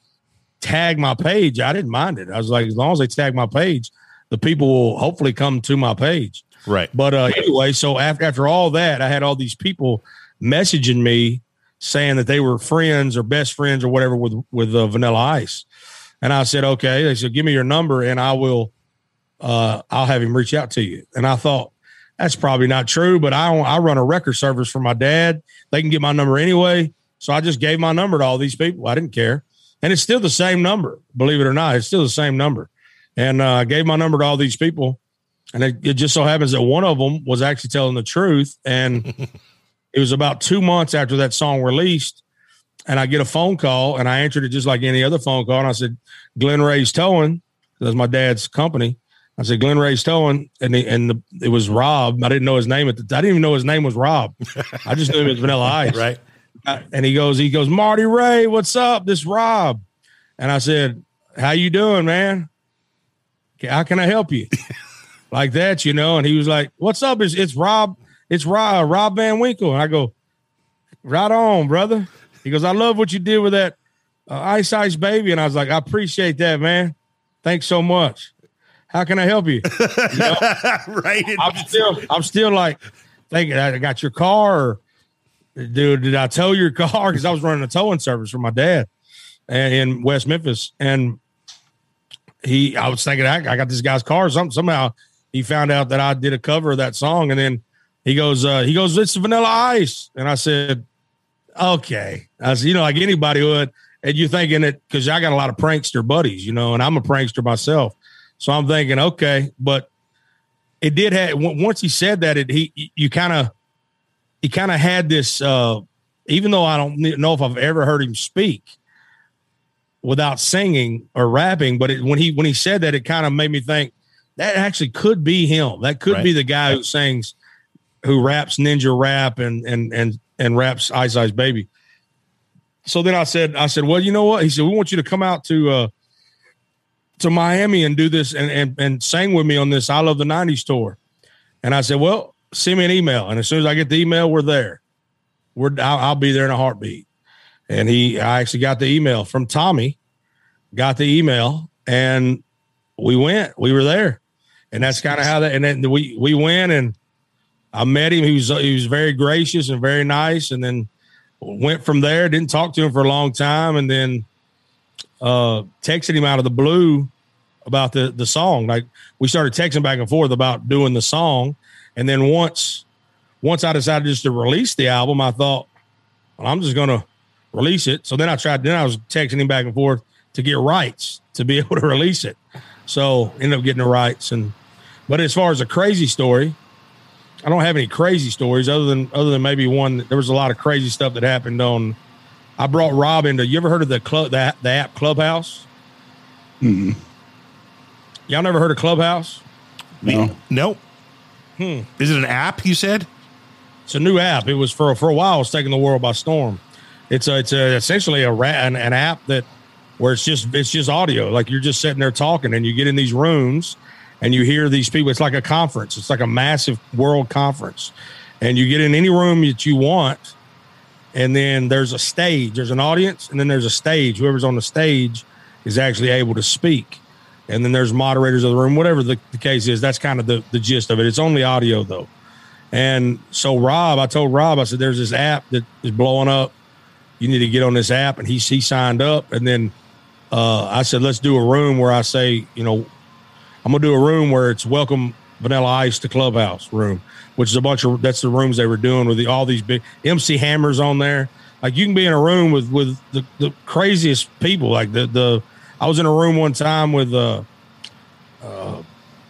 tag my page, I didn't mind it. I was like, as long as they tag my page, the people will hopefully come to my page. Right. But uh, anyway, so after after all that, I had all these people messaging me saying that they were friends or best friends or whatever with with uh, Vanilla Ice, and I said, okay. They said, give me your number and I will, uh, I'll have him reach out to you. And I thought that's probably not true, but I I run a record service for my dad. They can get my number anyway, so I just gave my number to all these people. I didn't care, and it's still the same number. Believe it or not, it's still the same number. And uh, I gave my number to all these people and it, it, just so happens that one of them was actually telling the truth. And it was about two months after that song released. And I get a phone call and I answered it just like any other phone call. And I said, Glen Ray's Towing. Because that's my dad's company. I said, Glen Ray's Towing. And, the, and the, it was Rob. I didn't know his name at the I didn't even know his name was Rob. I just knew him as Vanilla Ice. right. Uh, and he goes, he goes, Marty Ray, what's up? This Rob. And I said, How you doing, man? How can I help you? like that, you know. And he was like, "What's up? It's, it's Rob. It's Rob Rob Van Winkle." And I go, "Right on, brother." He goes, "I love what you did with that uh, Ice Ice Baby," and I was like, "I appreciate that, man. Thanks so much. How can I help you?" you know? right. I'm still, I'm still like thinking, "I got your car." Or, Dude, did I tow your car? Because I was running a towing service for my dad in West Memphis, and he, I was thinking, I, I got this guy's car. Some, somehow he found out that I did a cover of that song, and then he goes, uh, he goes, it's Vanilla Ice, and I said, okay, I said, you know, like anybody would, and you're thinking it because I got a lot of prankster buddies, you know, and I'm a prankster myself, so I'm thinking, okay, but it did have once he said that, it he you kind of he kind of had this, uh, even though I don't know if I've ever heard him speak without singing or rapping, but it, when he when he said that, it kind of made me think that actually could be him. That could right. be the guy who sings, who raps Ninja Rap and and and and raps Ice Ice Baby. So then I said, I said, well, you know what? He said, we want you to come out to uh to Miami and do this and and and sing with me on this I Love the '90s tour. And I said, well, send me an email, and as soon as I get the email, we're there. We're I'll, I'll be there in a heartbeat. And he, I actually got the email from Tommy, got the email, and we went. We were there and that's kind of how that. And then we we went and I met him. He was he was very gracious and very nice. And then went from there. Didn't talk to him for a long time, and then uh, texted him out of the blue about the the song. Like we started texting back and forth about doing the song, and then once once I decided just to release the album, I thought well, I'm just gonna release it. So then I tried. Then I was texting him back and forth to get rights to be able to release it. So ended up getting the rights and but as far as a crazy story, I don't have any crazy stories other than other than maybe one. There was a lot of crazy stuff that happened on. I brought Rob into. You ever heard of the club the, the app Clubhouse? Mm-hmm. Y'all never heard of Clubhouse? No. No. Hmm. Is it an app? You said it's a new app. It was for for a while. It's taking the world by storm. It's a, it's a, essentially a an, an app that where it's just it's just audio. Like you're just sitting there talking, and you get in these rooms and you hear these people. It's like a conference. It's like a massive world conference, and you get in any room that you want, and then there's a stage. There's an audience, and then there's a stage. Whoever's on the stage is actually able to speak, and then there's moderators of the room. Whatever the, the case is, that's kind of the the gist of it. It's only audio though, and so Rob, I told Rob, I said, "There's this app that is blowing up. You need to get on this app," and he he signed up, and then. Uh, I said, let's do a room where I say, you know, I'm gonna do a room where it's welcome Vanilla Ice to Clubhouse room, which is a bunch of that's the rooms they were doing with the, all these big MC Hammers on there. Like you can be in a room with with the, the craziest people. Like the the I was in a room one time with uh, uh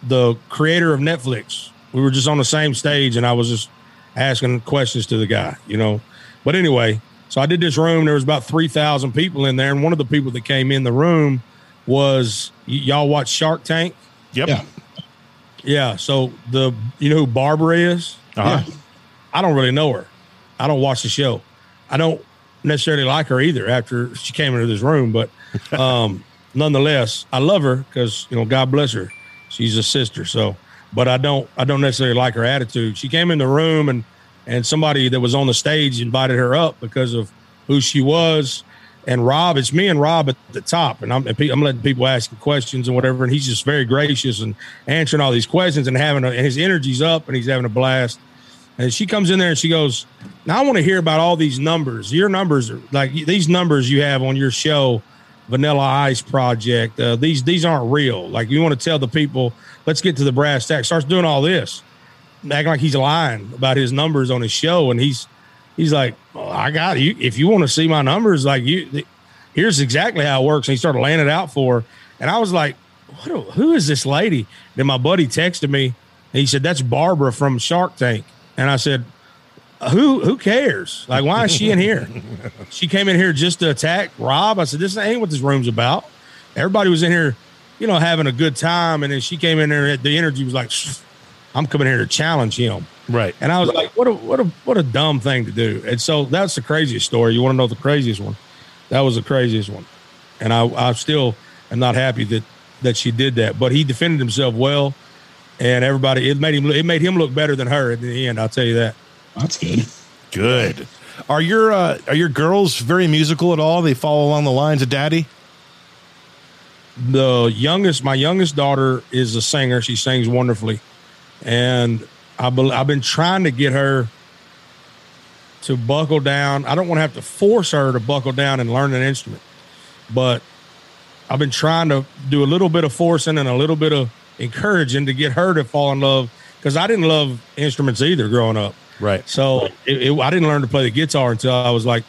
the creator of Netflix. We were just on the same stage, and I was just asking questions to the guy, you know. But anyway, so I did this room. There was about three thousand people in there, and one of the people that came in the room was y- y'all watch Shark Tank. Yep. Yeah. Yeah. So the you know who Barbara is? Uh-huh. Yeah. I don't really know her. I don't watch the show. I don't necessarily like her either after she came into this room, but um, nonetheless, I love her because you know God bless her. She's a sister. So, but I don't I don't necessarily like her attitude. She came in the room and and somebody that was on the stage invited her up because of who she was. And Rob, it's me and Rob at the top, and I'm I'm letting people ask questions and whatever, and he's just very gracious and answering all these questions and having a, and his energy's up and he's having a blast. And she comes in there and she goes, Now I want to hear about all these numbers. Your numbers are like these numbers you have on your show, Vanilla Ice Project. Uh, these these aren't real. Like you want to tell the people, let's get to the brass tacks. Starts doing all this, acting like he's lying about his numbers on his show. And he's he's like, "Oh, I got you. If you want to see my numbers, like you, here's exactly how it works. And he started laying it out for her. And I was like, what, a- who is this lady? Then my buddy texted me. And he said, that's Barbara from Shark Tank. And I said, who who cares? Like, why is she in here? she came in here just to attack Rob. I said, this ain't what this room's about. Everybody was in here, you know, having a good time. And then she came in there, the energy was like, I'm coming here to challenge him. Right. And I was like, what a what a what a dumb thing to do. And so that's the craziest story. You want to know the craziest one? That was the craziest one. And I I still am not happy that that she did that. But he defended himself well, and everybody it made him it made him look better than her at the end. I'll tell you that. That's good. Good. Are your uh, are your girls very musical at all? They follow along the lines of daddy? the youngest, my youngest daughter is a singer. She sings wonderfully, and I bel I've been trying to get her to buckle down. I don't want to have to force her to buckle down and learn an instrument, but I've been trying to do a little bit of forcing and a little bit of encouraging to get her to fall in love because I didn't love instruments either growing up. Right. So it, it, I didn't learn to play the guitar until I was like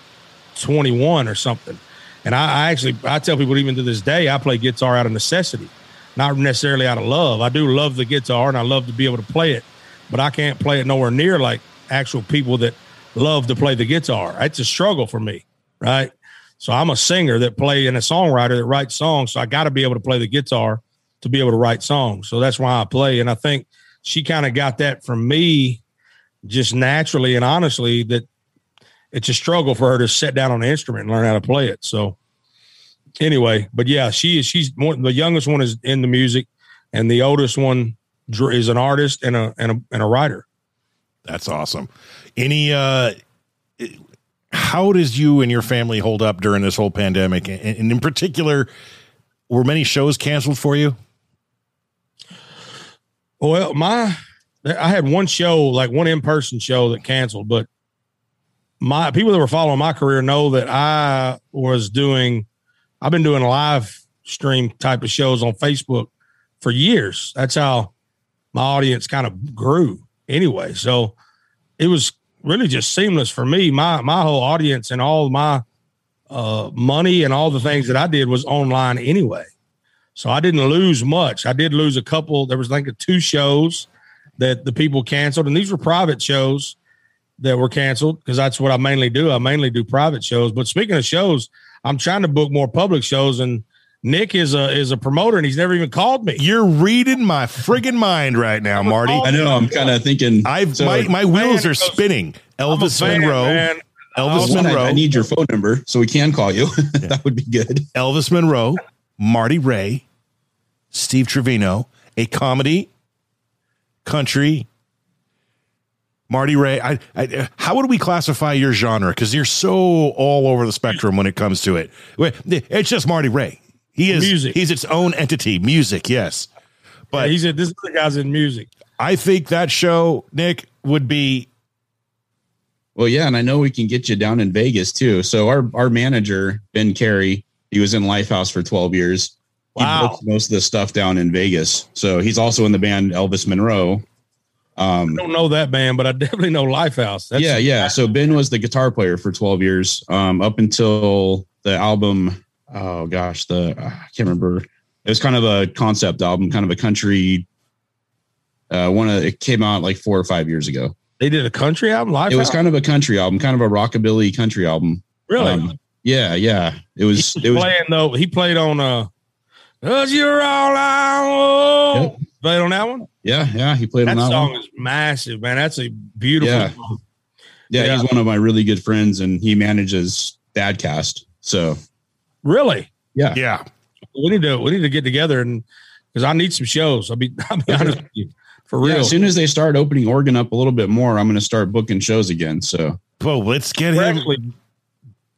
21 or something. And I, I actually, I tell people even to this day, I play guitar out of necessity, not necessarily out of love. I do love the guitar and I love to be able to play it, but I can't play it nowhere near like actual people that love to play the guitar. It's a struggle for me, right? So I'm a singer that play and a songwriter that writes songs. So I got to be able to play the guitar to be able to write songs. So that's why I play. And I think she kind of got that from me just naturally and honestly that it's a struggle for her to sit down on an instrument and learn how to play it. So anyway, but yeah, she is she's the youngest one is in the music and the oldest one is an artist and a and a and a writer. That's awesome. Any uh how does you and your family hold up during this whole pandemic? And, and in particular, were many shows canceled for you? Well, my I had one show, like one in-person show that canceled, but my people that were following my career know that I was doing I've been doing live stream type of shows on Facebook for years. That's how my audience kind of grew anyway. So it was really just seamless for me. My my whole audience and all my uh, money and all the things that I did was online anyway. So I didn't lose much. I did lose a couple. There was like two shows that the people canceled, and these were private shows that were canceled because that's what I mainly do. I mainly do private shows. But speaking of shows, I'm trying to book more public shows, and Nick is a is a promoter, and he's never even called me. You're reading my friggin' mind right now, Marty. I know. I'm kind of thinking. I've so- my, my wheels are spinning. Elvis fan, Monroe. man. Elvis One, Monroe. I need your phone number so we can call you. that would be good. Elvis Monroe, Marty Ray, Steve Trevino, a comedy, country. Marty Ray, I, I, how would we classify your genre? Because you're so all over the spectrum when it comes to it. It's just Marty Ray. He is Music. He's its own entity. Music, yes. But But he said, "This is the guy's in music." I think that show, Nick, would be Well, yeah, and I know we can get you down in Vegas too. So our our manager Ben Carey, he was in Lifehouse for 12 years. Wow. He books most of the stuff down in Vegas. So he's also in the band Elvis Monroe. Um, I don't know that band, but I definitely know Lifehouse. That's yeah, yeah. So Ben was the guitar player for 12 years, um, up until the album. Oh gosh, the I can't remember. It was kind of a concept album, kind of a country. Uh, one of it came out like four or five years ago. They did a country album. Live. It was kind of a country album, kind of a rockabilly country album. Really? Um, yeah, yeah. It was. was it was playing though. He played on uh Cause you're all I Yep. Played on that one? Yeah, yeah. He played that on that song one. is massive, man. That's a beautiful yeah. Yeah, yeah, he's one of my really good friends and he manages Dadcast. So really? Yeah. Yeah. We need to we need to get together and because I need some shows. I'll be I'll be honest with you. For real. Yeah, as soon as they start opening Oregon up a little bit more, I'm gonna start booking shows again. So Well, let's get we're him. Actually,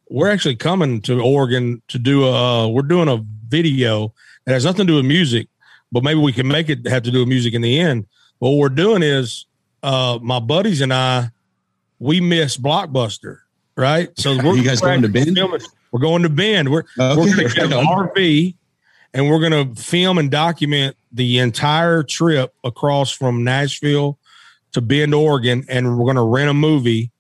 we're actually coming to Oregon to do a uh, we're doing a video that has nothing to do with music, but maybe we can make it have to do with music in the end. But what we're doing is uh, my buddies and I, we miss Blockbuster, right? So we're you guys going to Bend? Filming. We're going to Bend. We're, okay. we're going to get an RV and we're going to film and document the entire trip across from Nashville to Bend, Oregon, and we're going to rent a movie.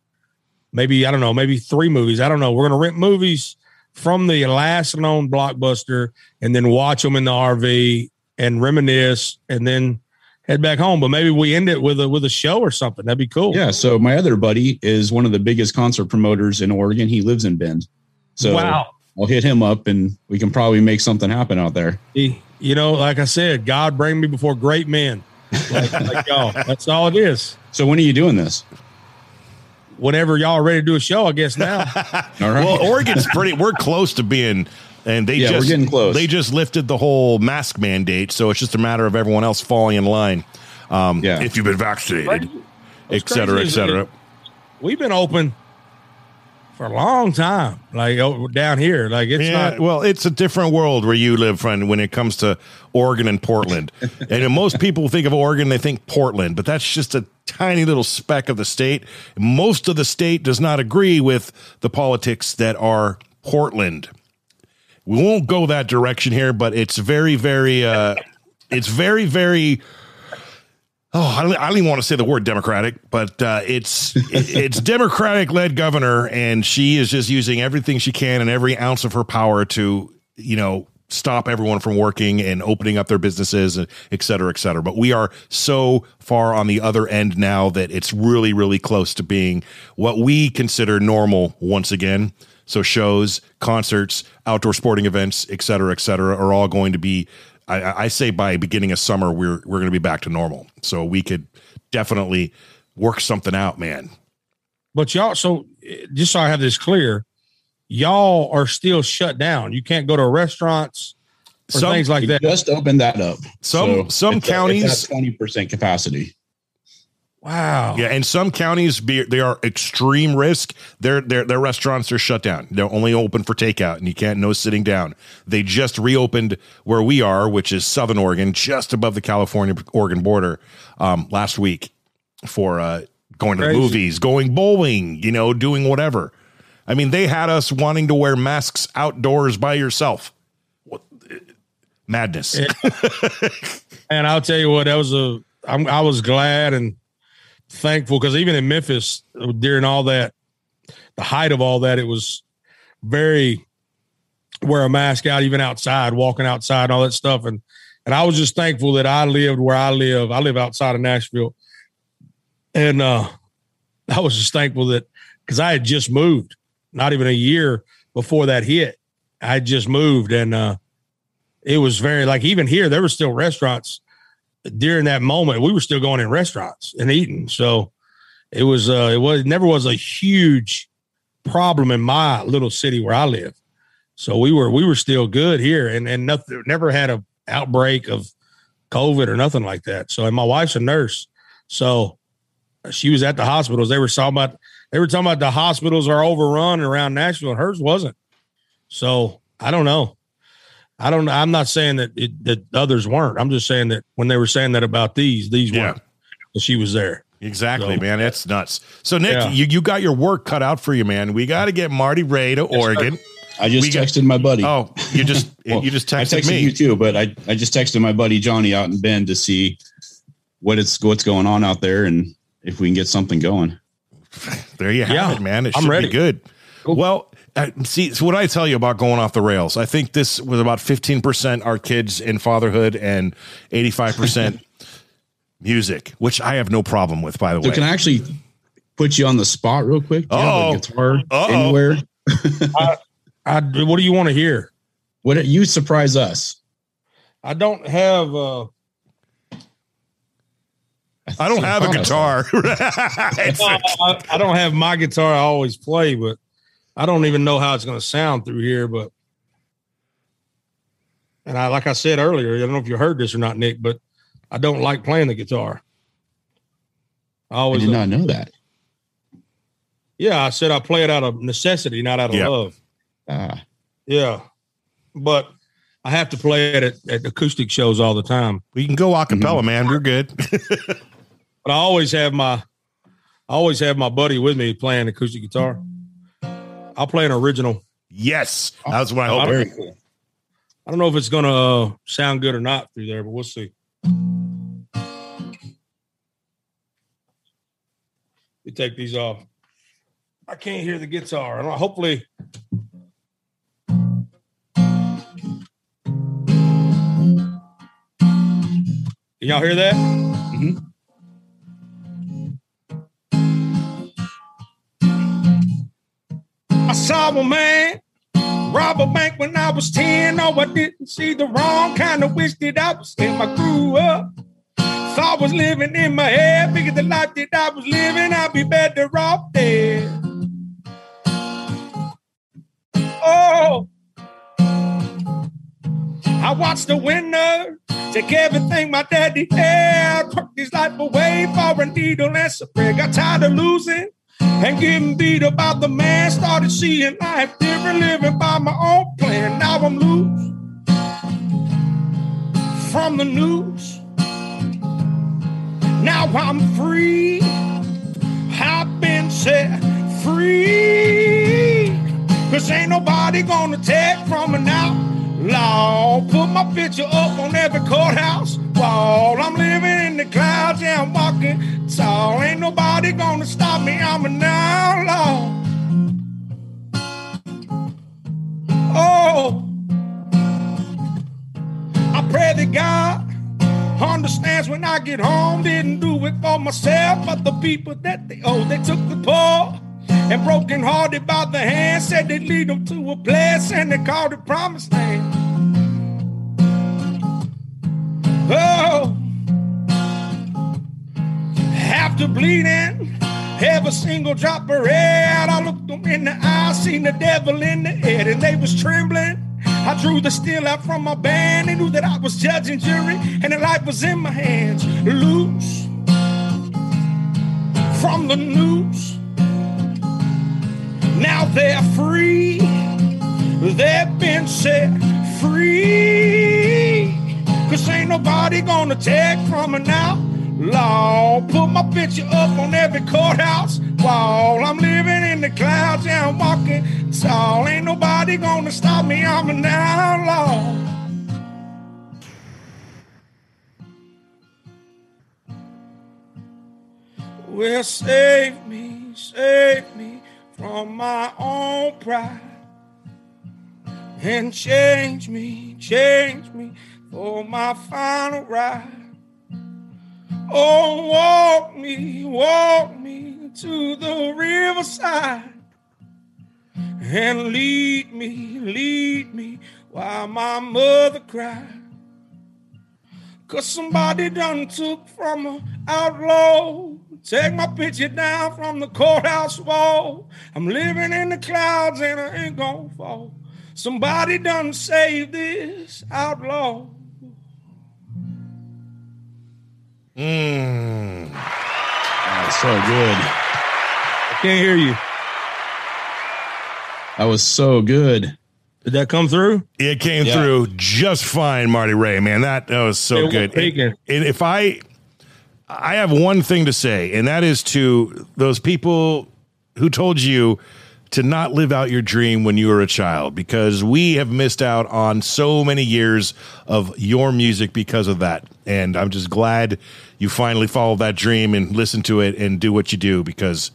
Maybe I don't know, maybe three movies. I don't know. We're going to rent movies from the last known blockbuster and then watch them in the RV and reminisce and then head back home. But maybe we end it with a with a show or something. That'd be cool. Yeah. So my other buddy is one of the biggest concert promoters in Oregon. He lives in Bend. So wow. I'll hit him up and we can probably make something happen out there. You know, like I said, God bring me before great men. Like, like y'all. That's all it is. So when are you doing this? whenever y'all are ready to do a show, I guess now. All right. Well, Oregon's pretty. We're close to being, and they yeah, just we're getting close. They just lifted the whole mask mandate, so it's just a matter of everyone else falling in line. Um, yeah. if you've been vaccinated, et cetera, et cetera. We've been open for a long time, like down here. Like it's yeah, not. Well, it's a different world where you live, friend. When it comes to Oregon and Portland, and most people think of Oregon, they think Portland, but that's just a tiny little speck of the state. Most of the state does not agree with the politics that are Portland. We won't go that direction here, but it's very, very, uh, it's very, very oh, I don't, I don't even want to say the word democratic, but uh, it's it's democratic led governor, and she is just using everything she can and every ounce of her power to you know stop everyone from working and opening up their businesses, et cetera, et cetera. But we are so far on the other end now that it's really, really close to being what we consider normal once again. So shows, concerts, outdoor sporting events, et cetera, et cetera, are all going to be I, I say by beginning of summer we're we're going to be back to normal. So we could definitely work something out, man. But y'all, so eh, just so I have this clear, y'all are still shut down. You can't go to restaurants or some, things like that. Just open that up. Some so some counties twenty percent capacity. Wow. Yeah, and some counties be, they are extreme risk. Their their their restaurants are shut down. They're only open for takeout, and you can't no sitting down. They just reopened where we are, which is Southern Oregon, just above the California Oregon border, um, last week for uh, going to the movies, going bowling, you know, doing whatever. I mean, they had us wanting to wear masks outdoors by yourself. What madness! and I'll tell you what, that was a. I'm, I was glad and thankful because even in Memphis during all that, the height of all that, it was very wear a mask out, even outside, walking outside, and all that stuff. And and I was just thankful that I lived where I live. I live outside of Nashville, and uh, I was just thankful that because I had just moved, not even a year before that hit. I had just moved, and uh, it was very like even here there were still restaurants during that moment, we were still going in restaurants and eating. So it was, uh, it was, it never was a huge problem in my little city where I live. So we were, we were still good here and, and nothing, never had a outbreak of COVID or nothing like that. So, and my wife's a nurse. So she was at the hospitals. They were talking about, they were talking about the hospitals are overrun around Nashville and hers wasn't. So I don't know. I don't. I'm not saying that it, that others weren't. I'm just saying that when they were saying that about these, these yeah. weren't. She was there. Exactly, so, man. That's nuts. So Nick, yeah. you, you got your work cut out for you, man. We got to get Marty Ray to Oregon. I just We got- texted my buddy. Oh, you just Well, you just I texted, texted me. you too, but I, I just texted my buddy Johnny out in Bend to see what it's what's going on out there and if we can get something going. There you have Yeah, it, man. It I'm should ready. be good. Cool. Well, uh, see, so what I tell you about going off the rails, I think this was about 15% our kids in fatherhood and 85% music, which I have no problem with, by the So way. can I actually put you on the spot real quick? Do you have Uh-oh. a guitar Uh-oh. anywhere? I, what do you want to hear? What you surprise us? I don't have. uh I don't have a guitar. It's- I, I don't have my guitar. I always play, but I don't even know how it's going to sound through here. But and I, like I said earlier, I don't know if you heard this or not, Nick, but I don't like playing the guitar. I I always, did not know that. yeah, I said I play it out of necessity, not out of Yeah. love. Ah, Yeah, but I have to play it at, at acoustic shows all the time. we can go a cappella, man. We're good. But I always have my, I always have my buddy with me playing acoustic guitar. I'll play an original. yes. That's what I I hope. very cool. I don't know if it's going to uh, sound good or not through there, but we'll see. You take these off. I can't hear the guitar. I hopefully. Can y'all hear that? Mhm. I saw a man rob a bank when I was 10. Oh, I didn't see the wrong kind of wish that I was him. I grew up. Thought I was living in my head. Figured the life that I was living, I'd be better off dead. Oh, I watched the winner take everything my daddy had. Took his life away for a needle and spray. Got tired of losing and getting beat about the man. Started seeing life different, living by my own plan. Now I'm loose from the news. Now I'm free. I've been set free. Cause ain't nobody gonna take from an outlaw. Put my picture up on every courthouse wall. I'm living in the clouds, yeah, I'm walking tall. Ain't nobody gonna stop me, I'm an outlaw. Oh, I pray that God understands when I get home. Didn't do it for myself, but the people that they owe. They took the poor and broken hearted by the hand, said they'd lead them to a place, and they called it promised land. Oh, after bleeding every single drop of red, I looked them in the eye, seen the devil in the head, and they was trembling. I drew the steel out from my band. They knew that I was judge and jury, and the life was in my hands. Loose from the noose. Now they're free. They've been set free. Cause ain't nobody gonna take from me now. outlaw. Put my picture up on every courthouse wall. I'm living in the clouds, and I'm walking tall. Ain't nobody gonna stop me, I'm an outlaw. Well, save me, save me from my own pride. And change me, change me for my final ride. Oh, walk me, walk me to the riverside. And lead me, lead me while my mother cried. Cause somebody done took from a outlaw. Take my picture down from the courthouse wall. I'm living in the clouds and I ain't gonna fall. Somebody done saved this outlaw. Mm. That's so good. I can't hear you. That was so good. Did that come through? It came Yeah. through just fine, Marty Ray. Man, that, that was so It good. peaking. And, and if I, I have one thing to say, and that is to those people who told you to not live out your dream when you were a child because we have missed out on so many years of your music because of that. And I'm just glad you finally followed that dream and listen to it and do what you do because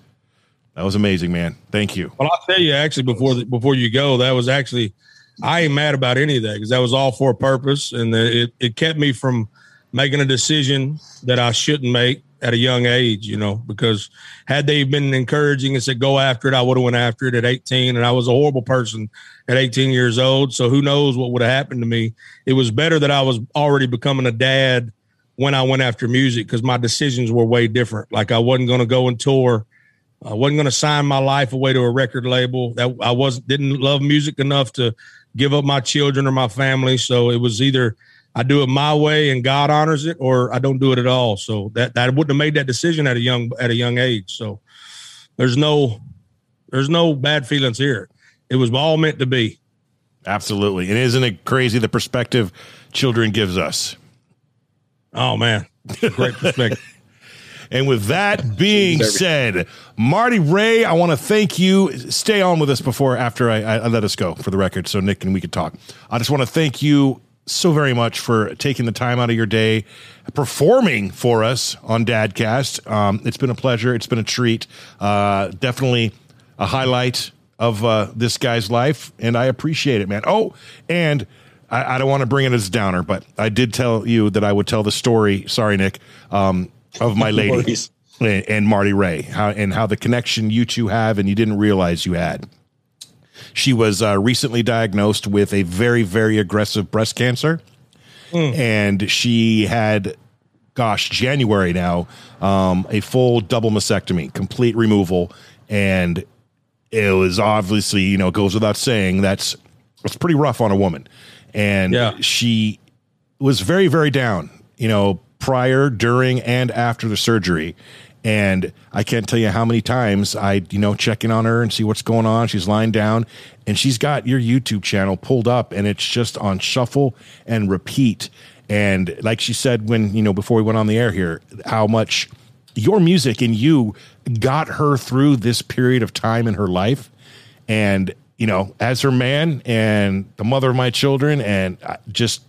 that was amazing, man. Thank you. Well, I'll tell you actually before the, before you go, that was actually I ain't mad about any of that because that was all for a purpose, and it it kept me from making a decision that I shouldn't make at a young age. You know, because had they been encouraging and said go after it, I would have went after it at 18, and I was a horrible person at 18 years old. So who knows what would have happened to me? It was better that I was already becoming a dad when I went after music because my decisions were way different. Like I wasn't going to go and tour. I wasn't going to sign my life away to a record label. That I wasn't didn't love music enough to give up my children or my family. So it was either I do it my way and God honors it, or I don't do it at all. So that that wouldn't have made that decision at a young at a young age. So there's no there's no bad feelings here. It was all meant to be. Absolutely. And isn't it crazy the perspective children gives us? Oh man. Great perspective. And with that being said, Marty Ray, I want to thank you. Stay on with us before after I, I, let us go for the record, so Nick and we could talk. I just want to thank you so very much for taking the time out of your day, performing for us on Dadcast. Um, it's been a pleasure. It's been a treat. Uh, definitely a highlight of uh, this guy's life, and I appreciate it, man. Oh, and I, I don't want to bring it as a downer, but I did tell you that I would tell the story. Sorry, Nick. Um, of my lady and Marty Ray, how, and how the connection you two have and you didn't realize you had. She was uh, recently diagnosed with a very, very aggressive breast cancer. Mm. And she had, gosh, January now, um, a full double mastectomy, complete removal. And it was obviously, you know, goes without saying, that's, it's pretty rough on a woman. And yeah. she was very, very down, you know, prior, during, and after the surgery. And I can't tell you how many times I, you know, check in on her and see what's going on. She's lying down and she's got your YouTube channel pulled up and it's just on shuffle and repeat. And like she said when, you know, before we went on the air here, how much your music and you got her through this period of time in her life. And, you know, as her man and the mother of my children, and just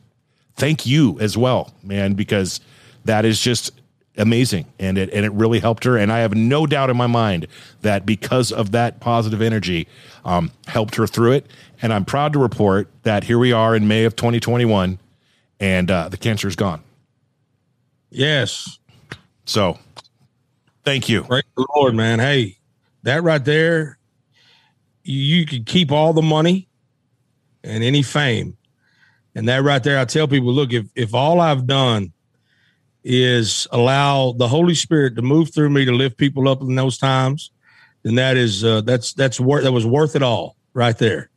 thank you as well, man, because that is just amazing and it and it really helped her and i have no doubt in my mind that because of that positive energy um, helped her through it and i'm proud to report that here we are in may of 2021 and uh, the cancer is gone. Yes. So thank you. Praise the lord man. Hey that right there you, could keep all the money and any fame. And that right there i tell people look if if all i've done is allow the Holy Spirit to move through me to lift people up in those times, then that is uh, that's that's worth that was worth it all right there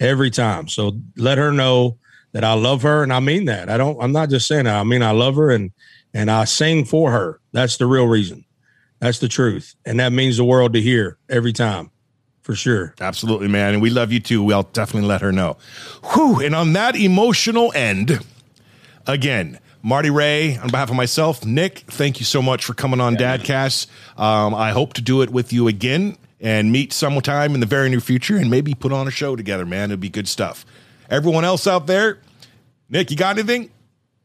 every time. So let her know that I love her, and I mean that. I don't. I'm not just saying that. I mean I love her, and and I sing for her. That's the real reason. That's the truth, and that means the world to hear every time. For sure. Absolutely, man. And we love you too. We'll definitely let her know. Whew. And on that emotional end, again, Marty Ray, on behalf of myself, Nick, thank you so much for coming on yeah, Dadcast. Um, I hope to do it with you again and meet sometime in the very near future and maybe put on a show together, man. It'd be good stuff. Everyone else out there, Nick, you got anything?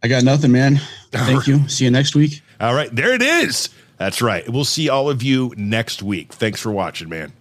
I got nothing, man. Thank you. See you next week. All right. There it is. That's right. We'll see all of you next week. Thanks for watching, man.